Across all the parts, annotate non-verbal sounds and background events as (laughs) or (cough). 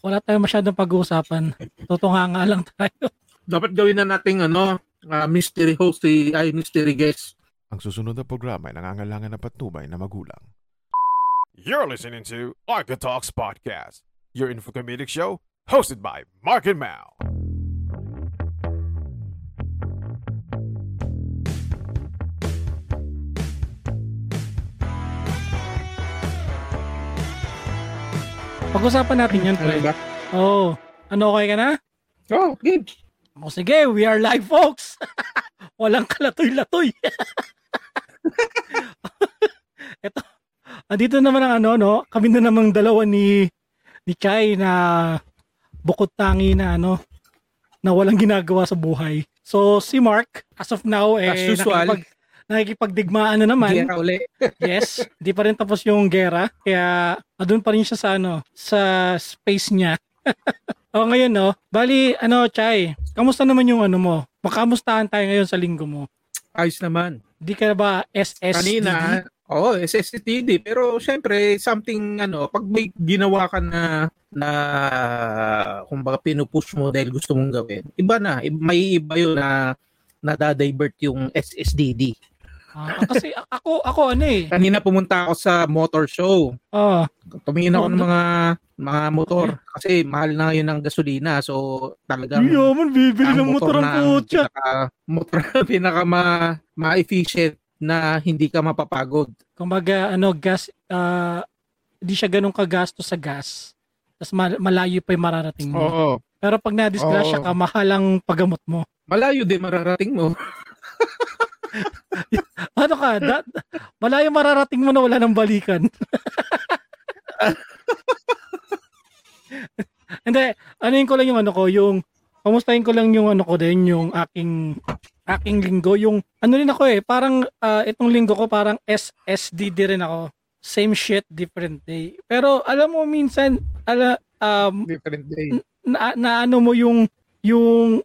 wala tayong masyadong pag-uusapan. Tutunga nga lang tayo. Dapat gawin na nating ano, uh, mystery host si ay mystery guest. Ang susunod na programa ay nangangailangan ng patnubay na magulang. You're listening to Arca Talks Podcast, your infocomedic show hosted by Mark and Mal. Pag-usapan natin yan, Ano pre. ba? Oh, ano okay ka na? Oh, game. O sige, we are live, folks. (laughs) Walang kalatoy-latoy. (laughs) Ito, andito naman ang ano, no? Kami na namang dalawa ni ni Chai na bukod tangi na ano, na walang ginagawa sa buhay. So, si Mark, as of now, eh, As usual. nakikipag, nakikipagdigmaan na naman. Gera uli. (laughs) Yes, di pa rin tapos yung gera. Kaya, andun pa rin siya sa ano, sa space niya. (laughs) o ngayon, no? Bali, ano, Chay, kamusta naman yung ano mo? Makamustahan tayo ngayon sa linggo mo? Ayos naman. Di ka ba SSDD? Kanina, oo, oh, SSTD. Pero syempre, something, ano, pag may ginawa ka na, na, kumbaga, pinupush mo dahil gusto mong gawin, iba na. May iba yun na, nadadivert yung SSDD. Ah, kasi ako, ako ano eh. Kanina pumunta ako sa motor show. Oh, Tumingin ako ng mga mga motor kasi mahal na yun ng gasolina. So talagang hindi naman bibili ng motor ang na ang kotse. motor na pinaka ma, ma-efficient na hindi ka mapapagod. Kumbaga, ano, gas, ah, di siya ganun kagasto sa gas. Tapos ma- malayo pa yung mararating mo. Oo. Pero pag na-disgrasya ka, mahal ang paggamot mo. Malayo din mararating mo. (laughs) Ano ka? Da- malayo mararating mo na wala ng balikan. (laughs) Hindi, anuin ko lang yung ano ko, yung kamustahin ko lang yung ano ko din, yung aking aking linggo, yung ano rin ako eh, parang ah, itong linggo ko parang SSDD rin ako. Same shit, different day. Pero alam mo minsan, ala, um, Different day. na, na ano mo yung yung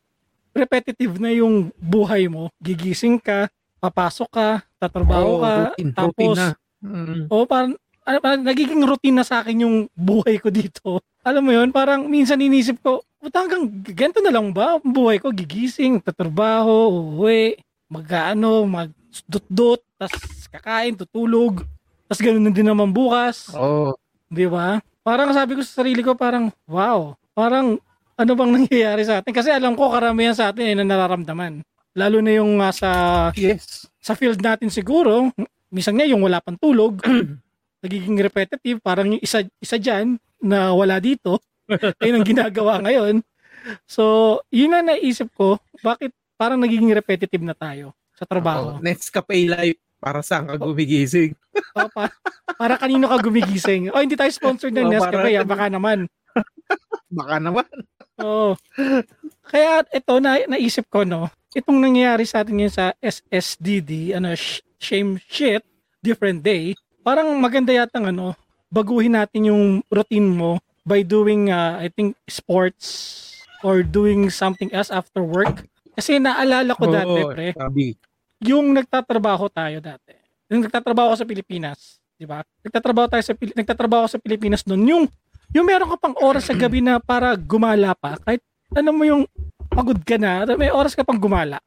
repetitive na yung buhay mo. Gigising ka, papasok ka, tatrabaho Oo, ka, routine, tapos routine. Mm. o parang ano, parang nagiging routine na sa akin yung buhay ko dito. (laughs) Alam mo yun, parang minsan inisip ko, "Puta, hanggang ganito na lang ba ang buhay ko? Gigising, tatrabaho, uwi, mag-ano, mag-dut-dut, tas kakain, tutulog, tas ganun na din naman bukas. Oo. Di ba? Parang sabi ko sa sarili ko, parang, wow, parang ano bang nangyayari sa atin? Kasi alam ko karamihan sa atin ay na nararamdaman. Lalo na yung uh, sa, Yes. sa field natin siguro, minsan nga yung wala pang tulog, (clears throat) nagiging repetitive, parang yung isa, isa dyan na wala dito, (laughs) ayun ang ginagawa ngayon. So, yun na naisip ko, bakit parang nagiging repetitive na tayo sa trabaho. Oo. Next ka pay life para saan ka gumigising. (laughs) O, pa, para kanino ka gumigising? O, hindi tayo sponsored ng O, Nescafe, para- ah, baka naman. (laughs) Baka naman. Oo. Kaya ito, na, naisip ko, no, itong nangyayari sa atin ngayon sa SSDD, ano, sh- shame shit, different day, parang maganda yata ano, baguhin natin yung routine mo by doing, uh, I think, sports or doing something else after work. Kasi naalala ko dati, Oo, pre, Sabi. yung nagtatrabaho tayo dati. Yung nagtatrabaho ako sa Pilipinas, di ba? Nagtatrabaho tayo sa nagtatrabaho sa Pilipinas noon. Yung yung meron ka pang oras sa gabi na para gumala pa, kahit ano mo yung pagod ka na, may oras ka pang gumala.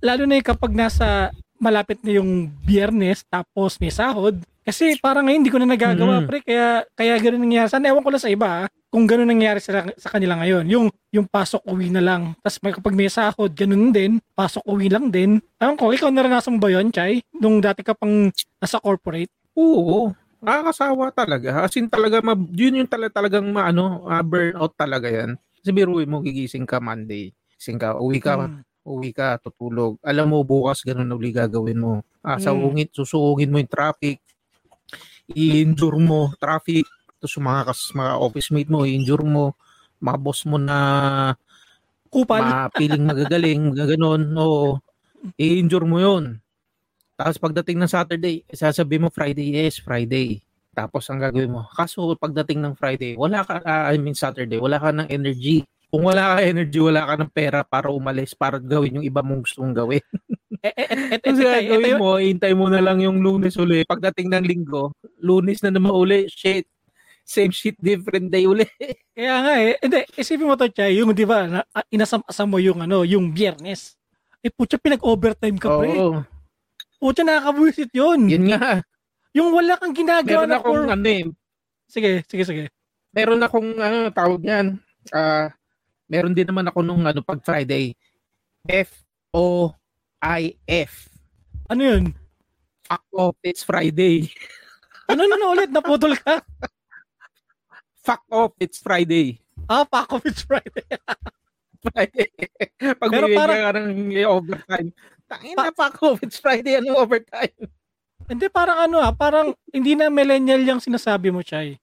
Lalo na yung kapag nasa malapit na yung biyernes tapos may sahod. Kasi parang ngayon hindi ko na nagagawa, Mm. pre. Kaya, kaya ganun nangyayari. Sana ewan ko lang sa iba, ah, kung ganun nangyayari sa, sa kanila ngayon. Yung, yung pasok uwi na lang. Tapos may, kapag may sahod, ganun din. Pasok uwi lang din. Ewan ko, ikaw naranasan mo ba yun, Chay? Nung dati ka pang nasa corporate? Oo. Nakakasawa talaga. As in talaga, ma- yun yung talaga, talagang maano, uh, burnout talaga yan. Kasi biruin mo, gigising ka Monday. Gising ka, uwi ka, Hmm. uwi ka, tutulog. Alam mo, bukas ganun na uli gagawin mo. Ah, sa Mm. ungit, susuungin mo yung traffic. I-endure mo, traffic. Tapos yung mga, kas, mga office mate mo, i-endure mo. Mga boss mo na Kupal. mapiling magagaling, gaganon. Oo. I-endure mo yun. Tapos pagdating ng Saturday, sasabi mo Friday, yes, Friday. Tapos ang gagawin mo. Kaso pagdating ng Friday, wala ka, ah, I mean Saturday, wala ka ng energy. Kung wala ka energy, wala ka ng pera para umalis, para gawin yung iba mong gustong gawin. eh, eh, eh, eh, Kasi eh, eh, eh, mo, hintay mo na lang yung lunes uli. Pagdating ng linggo, lunes na naman uli, shit. Same shit, different day uli. (laughs) Kaya nga eh, hindi, isipin mo to, Chay, yung di ba, na, ah, inasam-asam mo yung ano, yung biyernes. Eh, putya, pinag-overtime ka, pre. Oo. Putya, nakakabuisit yun. Yun nga. Yung wala kang ginagawa Meron na akong for... ano eh, Sige, sige, sige. meron akong ano, tawag niyan. Ah, meron din naman ako nung ano pag Friday. F O I F. Ano yun? Fuck off, it's Friday. (laughs) Ano na na ulit? Naputol ka? Fuck off, it's Friday. Ah, Pakovich Friday. (laughs) Friday. Pag Pero parang- ka ng overtime. Tangin na fuck off, it's Friday. Ano overtime? Hindi, parang ano ah, parang hindi na millennial yung sinasabi mo, Chay.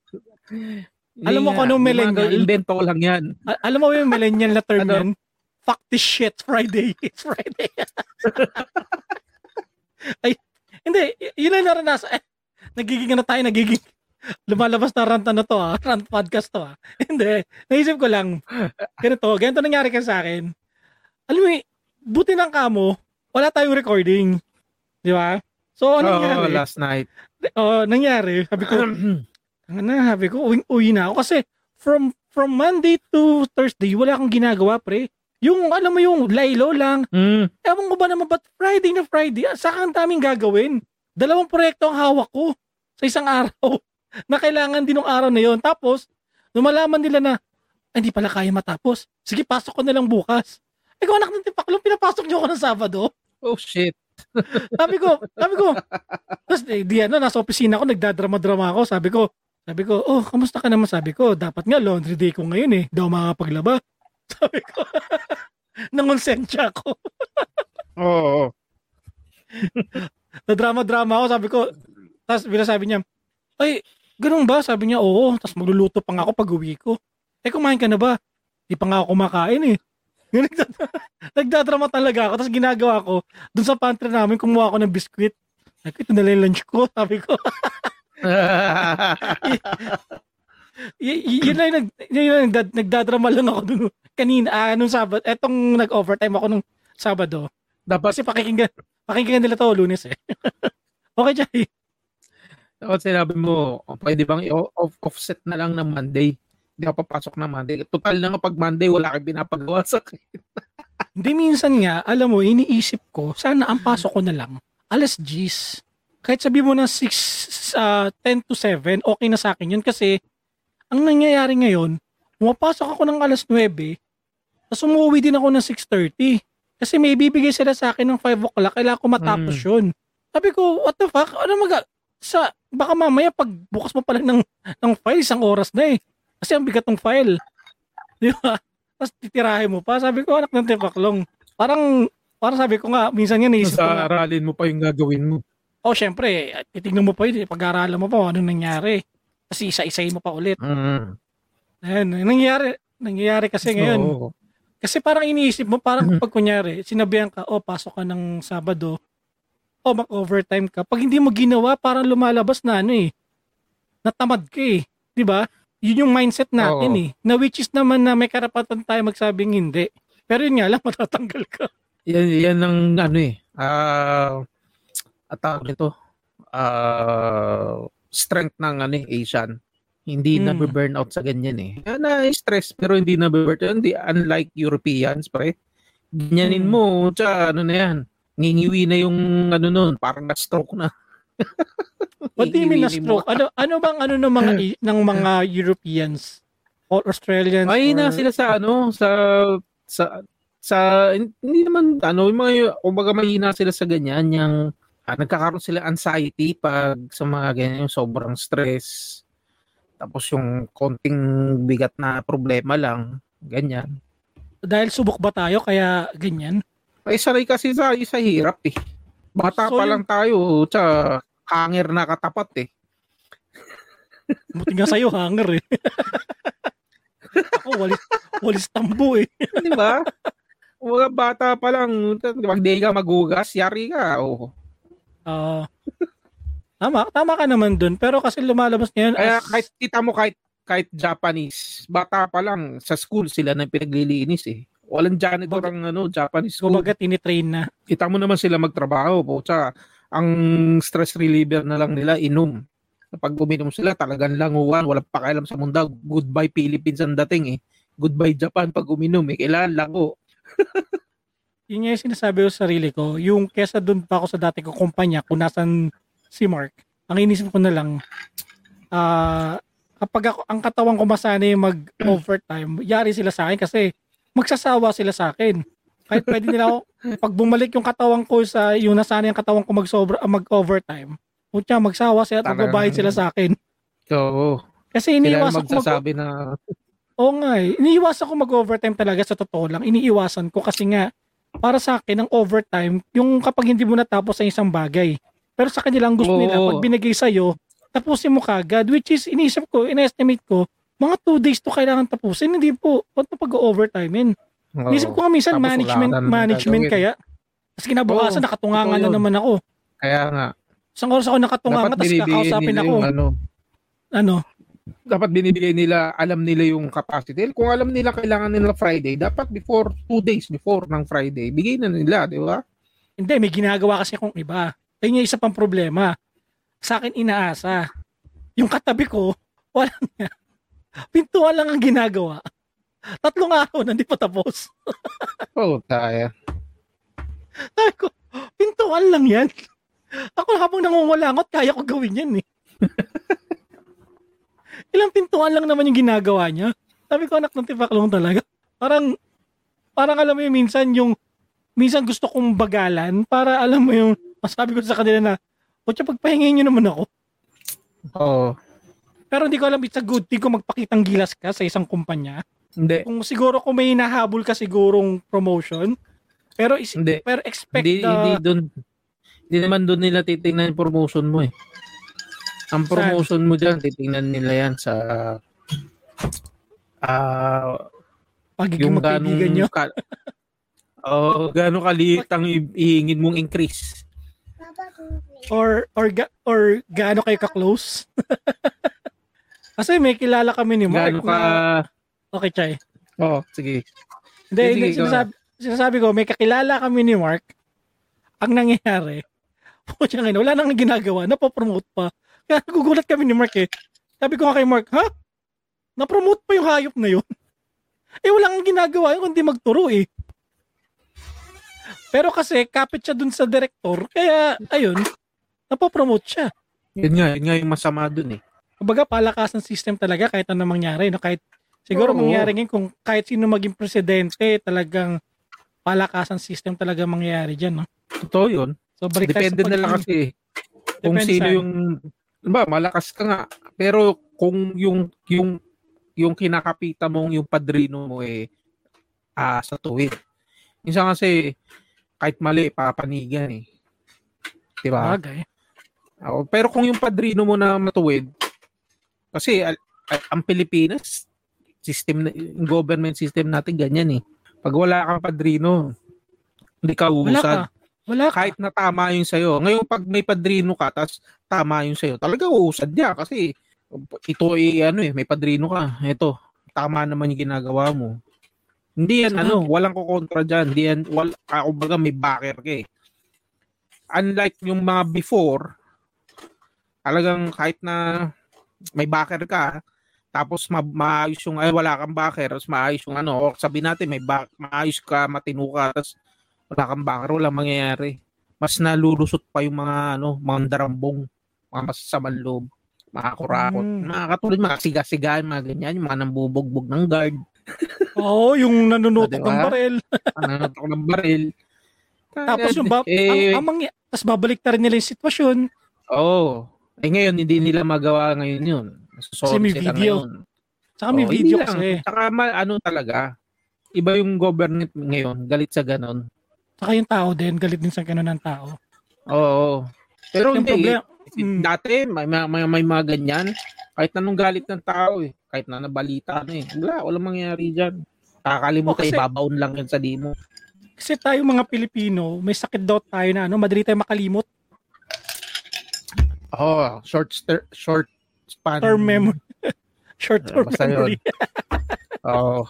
(laughs) Alam mo Hindi kung anong millennial? Invento ko lang yan. A- alam mo yung millennial na term Ano? yan? Fuck this shit, Friday. It's (laughs) Friday. (laughs) Ay, hindi, yun ang naranasan. Eh, nagiging ano tayo, nagiging (laughs) lumalabas na rant na to ah, rant podcast to ah. hindi, naisip ko lang, ganito, ganito nangyari ka sa akin. Alam mo, buti ng kamo, wala tayong recording. Di ba? So, ano Oo, nangyari? last night. Oh, nangyari, sabi ko, (clears throat) ang na, sabi ko, uwi, uwi na ako kasi from from Monday to Thursday, wala akong ginagawa, pre. Yung, alam mo yung laylo lang. mm, Ewan ko ba naman, ba't Friday na Friday? Ah, Saka ang daming gagawin. Dalawang proyekto ang hawak ko sa isang araw (laughs) na kailangan din ng araw na yon. Tapos, lumalaman nila na, "Ay, hindi pala kaya matapos. Sige, pasok ko na lang bukas. Ikaw, anak ng tipaklong, pinapasok niyo ako ng Sabado. oh shit. Sabi ko, sabi ko, tapos eh, di ano, nasa opisina ko, nagdadrama-drama ako. Sabi ko, sabi ko, oh, kamusta ka naman? Sabi ko, dapat nga laundry day ko ngayon eh. Daw makapaglaba. (laughs) Sabi ko, (laughs) nangonsensya ako. (laughs) Oo. Na drama-drama ako, sabi ko, tapos binasabi niya, ay, ganun ba? Sabi niya, oo. Tapos magluluto pa nga ako pag uwi ko. Eh, kumain ka na ba? Di pa nga ako kumakain eh. Nagdad- Nagdadrama talaga ako. Tapos ginagawa ko, dun sa pantry namin, kumuha ako ng biskwit. Ko, ito na lang lunch ko. Sabi ko, y- y- yun lang, nag, yun lang, nagdad- nagdadrama lang ako dun. Kanina, ah, nung Sabado, etong nag-overtime ako nung Sabado. Dapat Kasi pakikinggan, pakikinggan nila to lunes eh. (laughs) okay, Jay. dapat sinabi mo, pwede bang i-off- offset na lang ng Monday? Hindi ako papasok ng Monday. Total na nga pag Monday, wala kang pinapagawa sa akin. Hindi minsan nga, alam mo, iniisip ko, sana ang pasok ko na lang, alas 10. Kahit sabi mo na 6, ah, 10 to 7, okay na sa akin yun kasi ang nangyayari ngayon, pumapasok ako ng alas 9, tapos umuwi din ako ng 6.30. Kasi may bibigay sila sa akin ng 5 o'clock, kailangan ko matapos yun. Sabi ko, what the fuck? Ano mag sa baka mamaya pag bukas mo pa lang ng, ng file, isang oras na eh. Kasi ang bigat ng file. Di ba? Tapos titirahin mo pa. Sabi ko, anak ng tipaklong. Parang, parang sabi ko nga, minsan nga naisip ko Sa aralin mo pa yung gagawin mo. Oh, syempre, titignan mo pa yun, pag-aaralan mo pa anong nangyari. Kasi isa-isahin mo pa ulit. Mm. Ayan, nangyayari, nangyayari kasi ngayon. Oo. Kasi parang iniisip mo, parang Mhm. pag kunyari, sinabihan ka, oh, pasok ka ng Sabado, oh, mag-overtime ka. Pag hindi mo ginawa, parang lumalabas na ano eh, natamad ka eh. Di ba? Yun yung mindset natin Oo. eh. Na which is naman na may karapatan tayo magsabing hindi. Pero yun nga lang, (laughs) matatanggal ka. Yan, yan ang ano eh. Ah, at tawag nito. Ah, strength ng ano eh, Asian. Hindi Mm. na burnout sa ganyan eh. Na stress pero hindi na burnout. Hindi unlike Europeans pre. Ganyanin Mm. mo, tsa ano na yan. Ngingiwi na yung ano nun, parang na-stroke na. (laughs) What do you mean na Ngingiwi mo. stroke? Ano, ano bang ano ng mga, ng mga Europeans? Or Australians? Ay or- na sila sa ano, sa sa sa hindi naman ano, yung mga kumbaga mahina sila sa ganyan, yung ah, nagkakaroon sila anxiety pag sa mga ganyan yung sobrang stress. Tapos yung konting bigat na problema lang, ganyan. Dahil subok ba tayo, kaya ganyan? Ay sanay kasi sa sa hirap eh. Bata So, pa yung- lang tayo, sa hanger na katapat eh. (laughs) Buti nga sa'yo, hanger eh. (laughs) Ako, walis, walis tambo eh. Di ba? Mga bata pa lang, pag di ka magugas, yari ka. Oh. Ah. tama, tama ka naman dun. Pero kasi lumalabas ngayon Kaya as, kahit kita mo kahit kahit Japanese, bata pa lang sa school sila na pinaglilinis eh. Walang janitor ang ano, Japanese school. kumbaga tinitrain na. Kita mo naman sila magtrabaho po. Tsaka, ang stress reliever na lang nila, inom. Pag uminom sila, talagang languan, walang pakialam sa mundo. Goodbye Philippines ang dating eh. Goodbye Japan pag uminom eh. Kailangan lango. (laughs) Yun nga yung sinasabi ko sa sarili ko. Yung kesa doon pa ako sa dati ko kumpanya, kung nasan si Mark, ang inisip ko na lang, ah kapag ako, ang katawan ko masanay mag-overtime, (clears throat) yari sila sa akin kasi magsasawa sila sa akin. Kahit pwede nila ako, (laughs) pag bumalik yung katawan ko sa, yung nasanay ang katawan ko mag-sobra, ah, mag-overtime, Putya, magsawa sila at magbabayad sila sa akin. So, Kasi iniiwasan ko mag- na Oo nga eh. Iniiwasan ko mag-overtime talaga sa totoo lang. Iniiwasan ko kasi nga, para sa akin, ang overtime, yung kapag hindi mo natapos sa isang bagay. Pero sa kanila, ang gusto nila, Oo. pag binigay sa'yo, tapusin mo kagad. Which is, iniisip ko, in-estimate ko, mga two days to kailangan tapusin. Hindi po. Ba't mo pag-overtime yun? Oo. Iniisip ko nga minsan, Tapos wala management, ka na management gagawin. kaya. Tapos kinabukasan, Oo, nakatungangan totoo na yun. naman ako. Kaya nga, Isang oras ako nakatungangan, dapat tapos binibigay kakausapin nila ako. yung ano, Ano? Dapat binibigay nila, alam nila yung capacity. Kung alam nila kailangan nila Friday, dapat before, two days before ng Friday, bigay na nila, di ba? Hindi, may ginagawa kasi akong iba. Ayun yung isa pang problema. Sa akin inaasa. Yung katabi ko, (laughs) wala nga. Pintuan lang ang ginagawa. Tatlong araw hindi pa tapos. (laughs) Oo, kaya. Sabi ko, pintuan lang yan. Ako habang nangungulangot, kaya ko gawin yan eh. (laughs) Ilang pintuan lang naman yung ginagawa niya. Sabi ko, anak ng tipaklong talaga. Parang, parang alam mo yung minsan yung, minsan gusto kong bagalan para alam mo yung, masabi ko sa kanila na, o siya pagpahingin nyo naman ako. Oo. Pero hindi ko alam, it's a good thing kung magpakitang gilas ka sa isang kumpanya. Hindi. Kung siguro kung may nahabol ka sigurong promotion, pero is, Hindi. pero expect Hindi, the, hindi doon, hindi naman doon nila titingnan yung promotion mo eh. Ang promotion mo dyan, titingnan nila yan sa ah pagiging yung magkaibigan nyo. ka, (laughs) oh, gano'ng kaliit ang ihingin mong increase. or or ga, or gaano kayo ka-close? (laughs) Kasi may kilala kami ni Mark Gano'n ka, na, okay, Chay. oh, sige. Hindi, Sige, hindi, sinasabi, sinasabi ko, may kakilala kami ni Mark. Ang nangyayari, (laughs) putya ngayon, wala nang ginagawa, napopromote pa. (laughs) Kaya nagugulat kami ni Mark eh. Sabi ko nga kay Mark, ha? Napromote pa yung hayop na yun? (laughs) Eh, wala nang ginagawa yun kundi magturo eh. Pero kasi, kapit siya dun sa director, kaya, ayun, napopromote siya. Yun nga, yun nga yung masama dun eh. Kumbaga, palakasan system talaga kahit ano mangyari. No? Kahit, siguro Oo. mangyari ngayon kung kahit sino maging presidente, talagang palakasan system talaga mangyayari dyan. No? Totoo yun. So, Depende na lang kasi kung Depende sino yung ba malakas ka nga pero kung yung yung yung kinakapita mong yung padrino mo eh ah sa tuwid. Minsan kasi kahit mali papanigan eh. 'Di ba? Oo, pero kung yung padrino mo na matuwid kasi ang Pilipinas system yung government system natin ganyan eh. Pag wala kang padrino, hindi ka Wala uusad ka. Wala ka. kahit na tama yung sa'yo. Ngayon, pag may padrino ka, tapos tama yung sa'yo, talaga uusad niya kasi ito ay ano eh, may padrino ka. Ito, tama naman yung ginagawa mo. Hindi yan, ano, walang kukontra dyan. Hindi yan, wal, ah, kumbaga may backer ka eh. Unlike yung mga before, talagang kahit na may backer ka, tapos ma- maayos yung, ay wala kang backer, tapos maayos yung ano, o sabi natin may back, maayos ka, matino ka, tapos wala kang backer, wala mangyayari. Mas nalulusot pa yung mga ano, mga darambong, mga masasamang loob, mga kurakot, Mm. mga katulad, mga siga-sigaan, mga ganyan, yung mga nambubugbog ng guard, (laughs) Oo, yung nanunutok Diba? ng barel. (laughs) nanotok ng baril. Tapos yung bab- eh, ang, ang mangya- tapos babalik na rin nila yung sitwasyon. Oo. Eh ngayon, hindi nila magawa ngayon yun. Kasi may video. ngayon. Saka may Oo, video hindi lang. kasi. Saka ano talaga, iba yung government ngayon, galit sa ganon. Saka yung tao din, galit din sa ganun ng tao. Oo. Pero Yung hindi. problema, Mm. Dati, may, may, may, may mga ganyan. Kahit anong galit ng tao eh. Kahit na nabalita na eh. Wala, walang mangyayari dyan. Kakalimutan, O, kasi- ibabaon lang yan sa dimo. kasi tayo mga Pilipino, may sakit daw tayo na ano, madali tayo makalimot. Oh, short ster- short span. Term memory. (laughs) Short term Basta memory. Oh,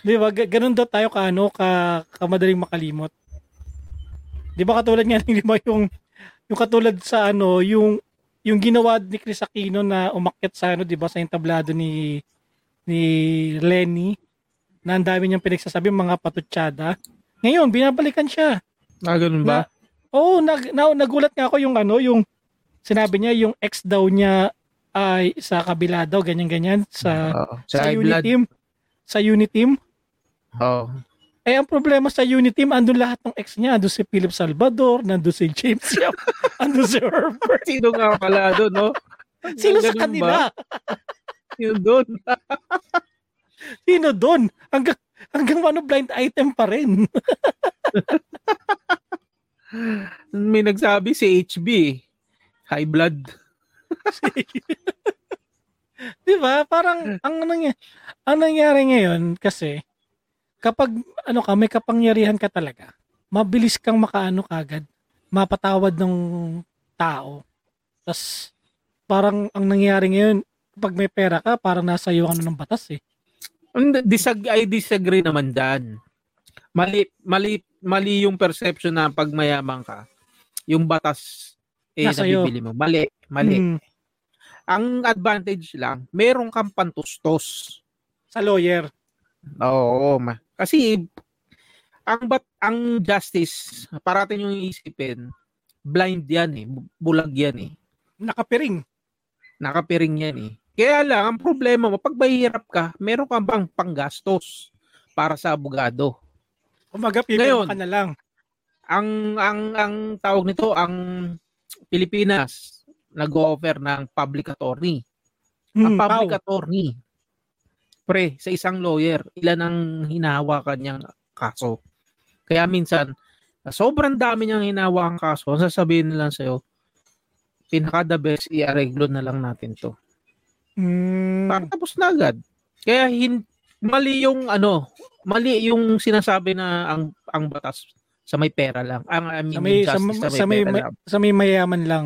Di ba? Ga- Ganun daw tayo ka, ano, ka, ka madaling makalimot. Di ba katulad nga, di ba yung, yung katulad sa ano, yung, yung ginawa ni Chris Aquino na umakyat sa ano, 'di ba, sa entablado ni ni Lenny na ang dami niyang pinagsasabi mga patutsada. Ngayon, binabalikan siya. Ah, ganun ba? Oo, nag, na, nagulat nga ako yung ano, yung sinabi niya yung ex daw niya ay sa kabila daw, ganyan-ganyan sa Oo. sa, Sa unit blood. team. Sa unit team. Oo. Eh, ang problema sa unit team, andun lahat ng ex niya. Andun si Philip Salvador, nandun si James Yap, (laughs) andun si Herbert. Sino nga pala doon, no? Sino sa kanila? Sino doon? (laughs) Sino doon? Hanggang, hanggang ano, blind item pa rin. (laughs) May nagsabi si HB. High blood. Di ba? Parang, ang, nangy- ang nangyari ngayon, kasi, kapag, ano ka, may kapangyarihan ka talaga, mabilis kang makaano kagad, mapatawad ng tao. Tapos, parang, ang nangyari ngayon, pag may pera ka, parang nasa iyo ano ng batas eh. Hindi, Disag I disagree naman dan. Mali, mali, mali yung perception na pag mayaman ka, yung batas eh, Nasa iyo. nabibili mo. Mali, mali. Hmm. Ang advantage lang, meron kang pantustos. sa lawyer. Oo, ma. Kasi ang bat ang justice, parating yung isipin, blind yan eh, bu- bulag yan eh. Nakapiring. Nakapiring yan eh. Kaya lang, ang problema mo, pag mahirap ka, meron kang bang panggastos para sa abogado. Umaga, Ngayon. ka na lang. Ang ang ang tawag nito ang Pilipinas nag-offer ng public attorney. Ang Hmm, public pao. attorney, pre, sa isang lawyer, ilan ang hinahawakan niyang kaso. Kaya minsan, sobrang dami niyang hinahawakan kaso, ang sasabihin nila sa'yo, pinaka the best, i-areglo na lang natin to. Hmm. Para tapos na agad. Kaya hin- mali yung ano, mali yung sinasabi na ang ang batas sa may pera lang. Ang I mean, sa may, sa, sa, may, pera may- lang. sa may mayaman lang.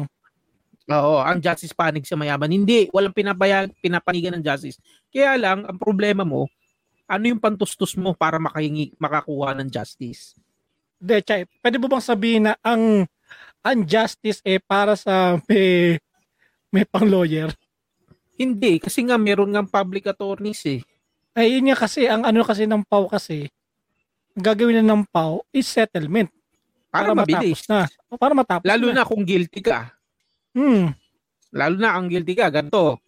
Oo, ang justice panig sa mayaman. Hindi, walang pinapaya, pinapanigan ng justice. Kaya lang, ang problema mo, ano yung pantustos mo para makahingi, makakuha ng justice? De, Chay, pwede mo bang sabihin na ang unjustice eh para sa may, may pang lawyer? Hindi, kasi nga meron nga public attorneys eh. Ay, yun nga kasi, ang ano kasi ng PAW kasi, ang gagawin na ng PAW is settlement. Para, mabilis. matapos na. O, Para matapos Lalo na. na kung guilty ka. Hmm. Lalo na ang guilty ka, ganito.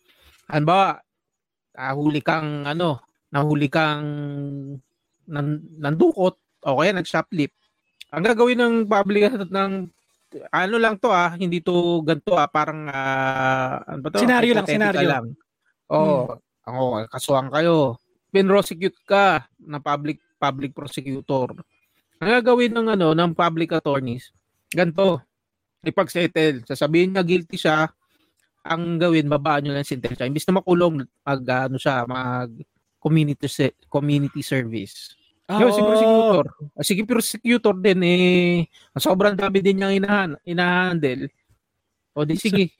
Halimbawa, nahuli kang ano, nahuli kang nan, nandukot o kaya nag-shoplift. Ang gagawin ng public ng ano lang to ah, hindi to ganito ah, parang ah, ano ba to? Senaryo lang, senaryo. Lang. Oo, ako, kasuhan kayo. Pinrosecute ka na public public prosecutor. Ang gagawin ng ano ng public attorneys, ganito, ipag-settle. Sasabihin niya guilty siya, ang gawin, babaan nyo lang yung sentence. Imbis na makulong, mag, ano siya, mag community se- community service. Ah, Yun, si prosecutor. Ah, Sige, prosecutor din, eh, sobrang dami din niyang inahan, inahandle. O di sige, (laughs)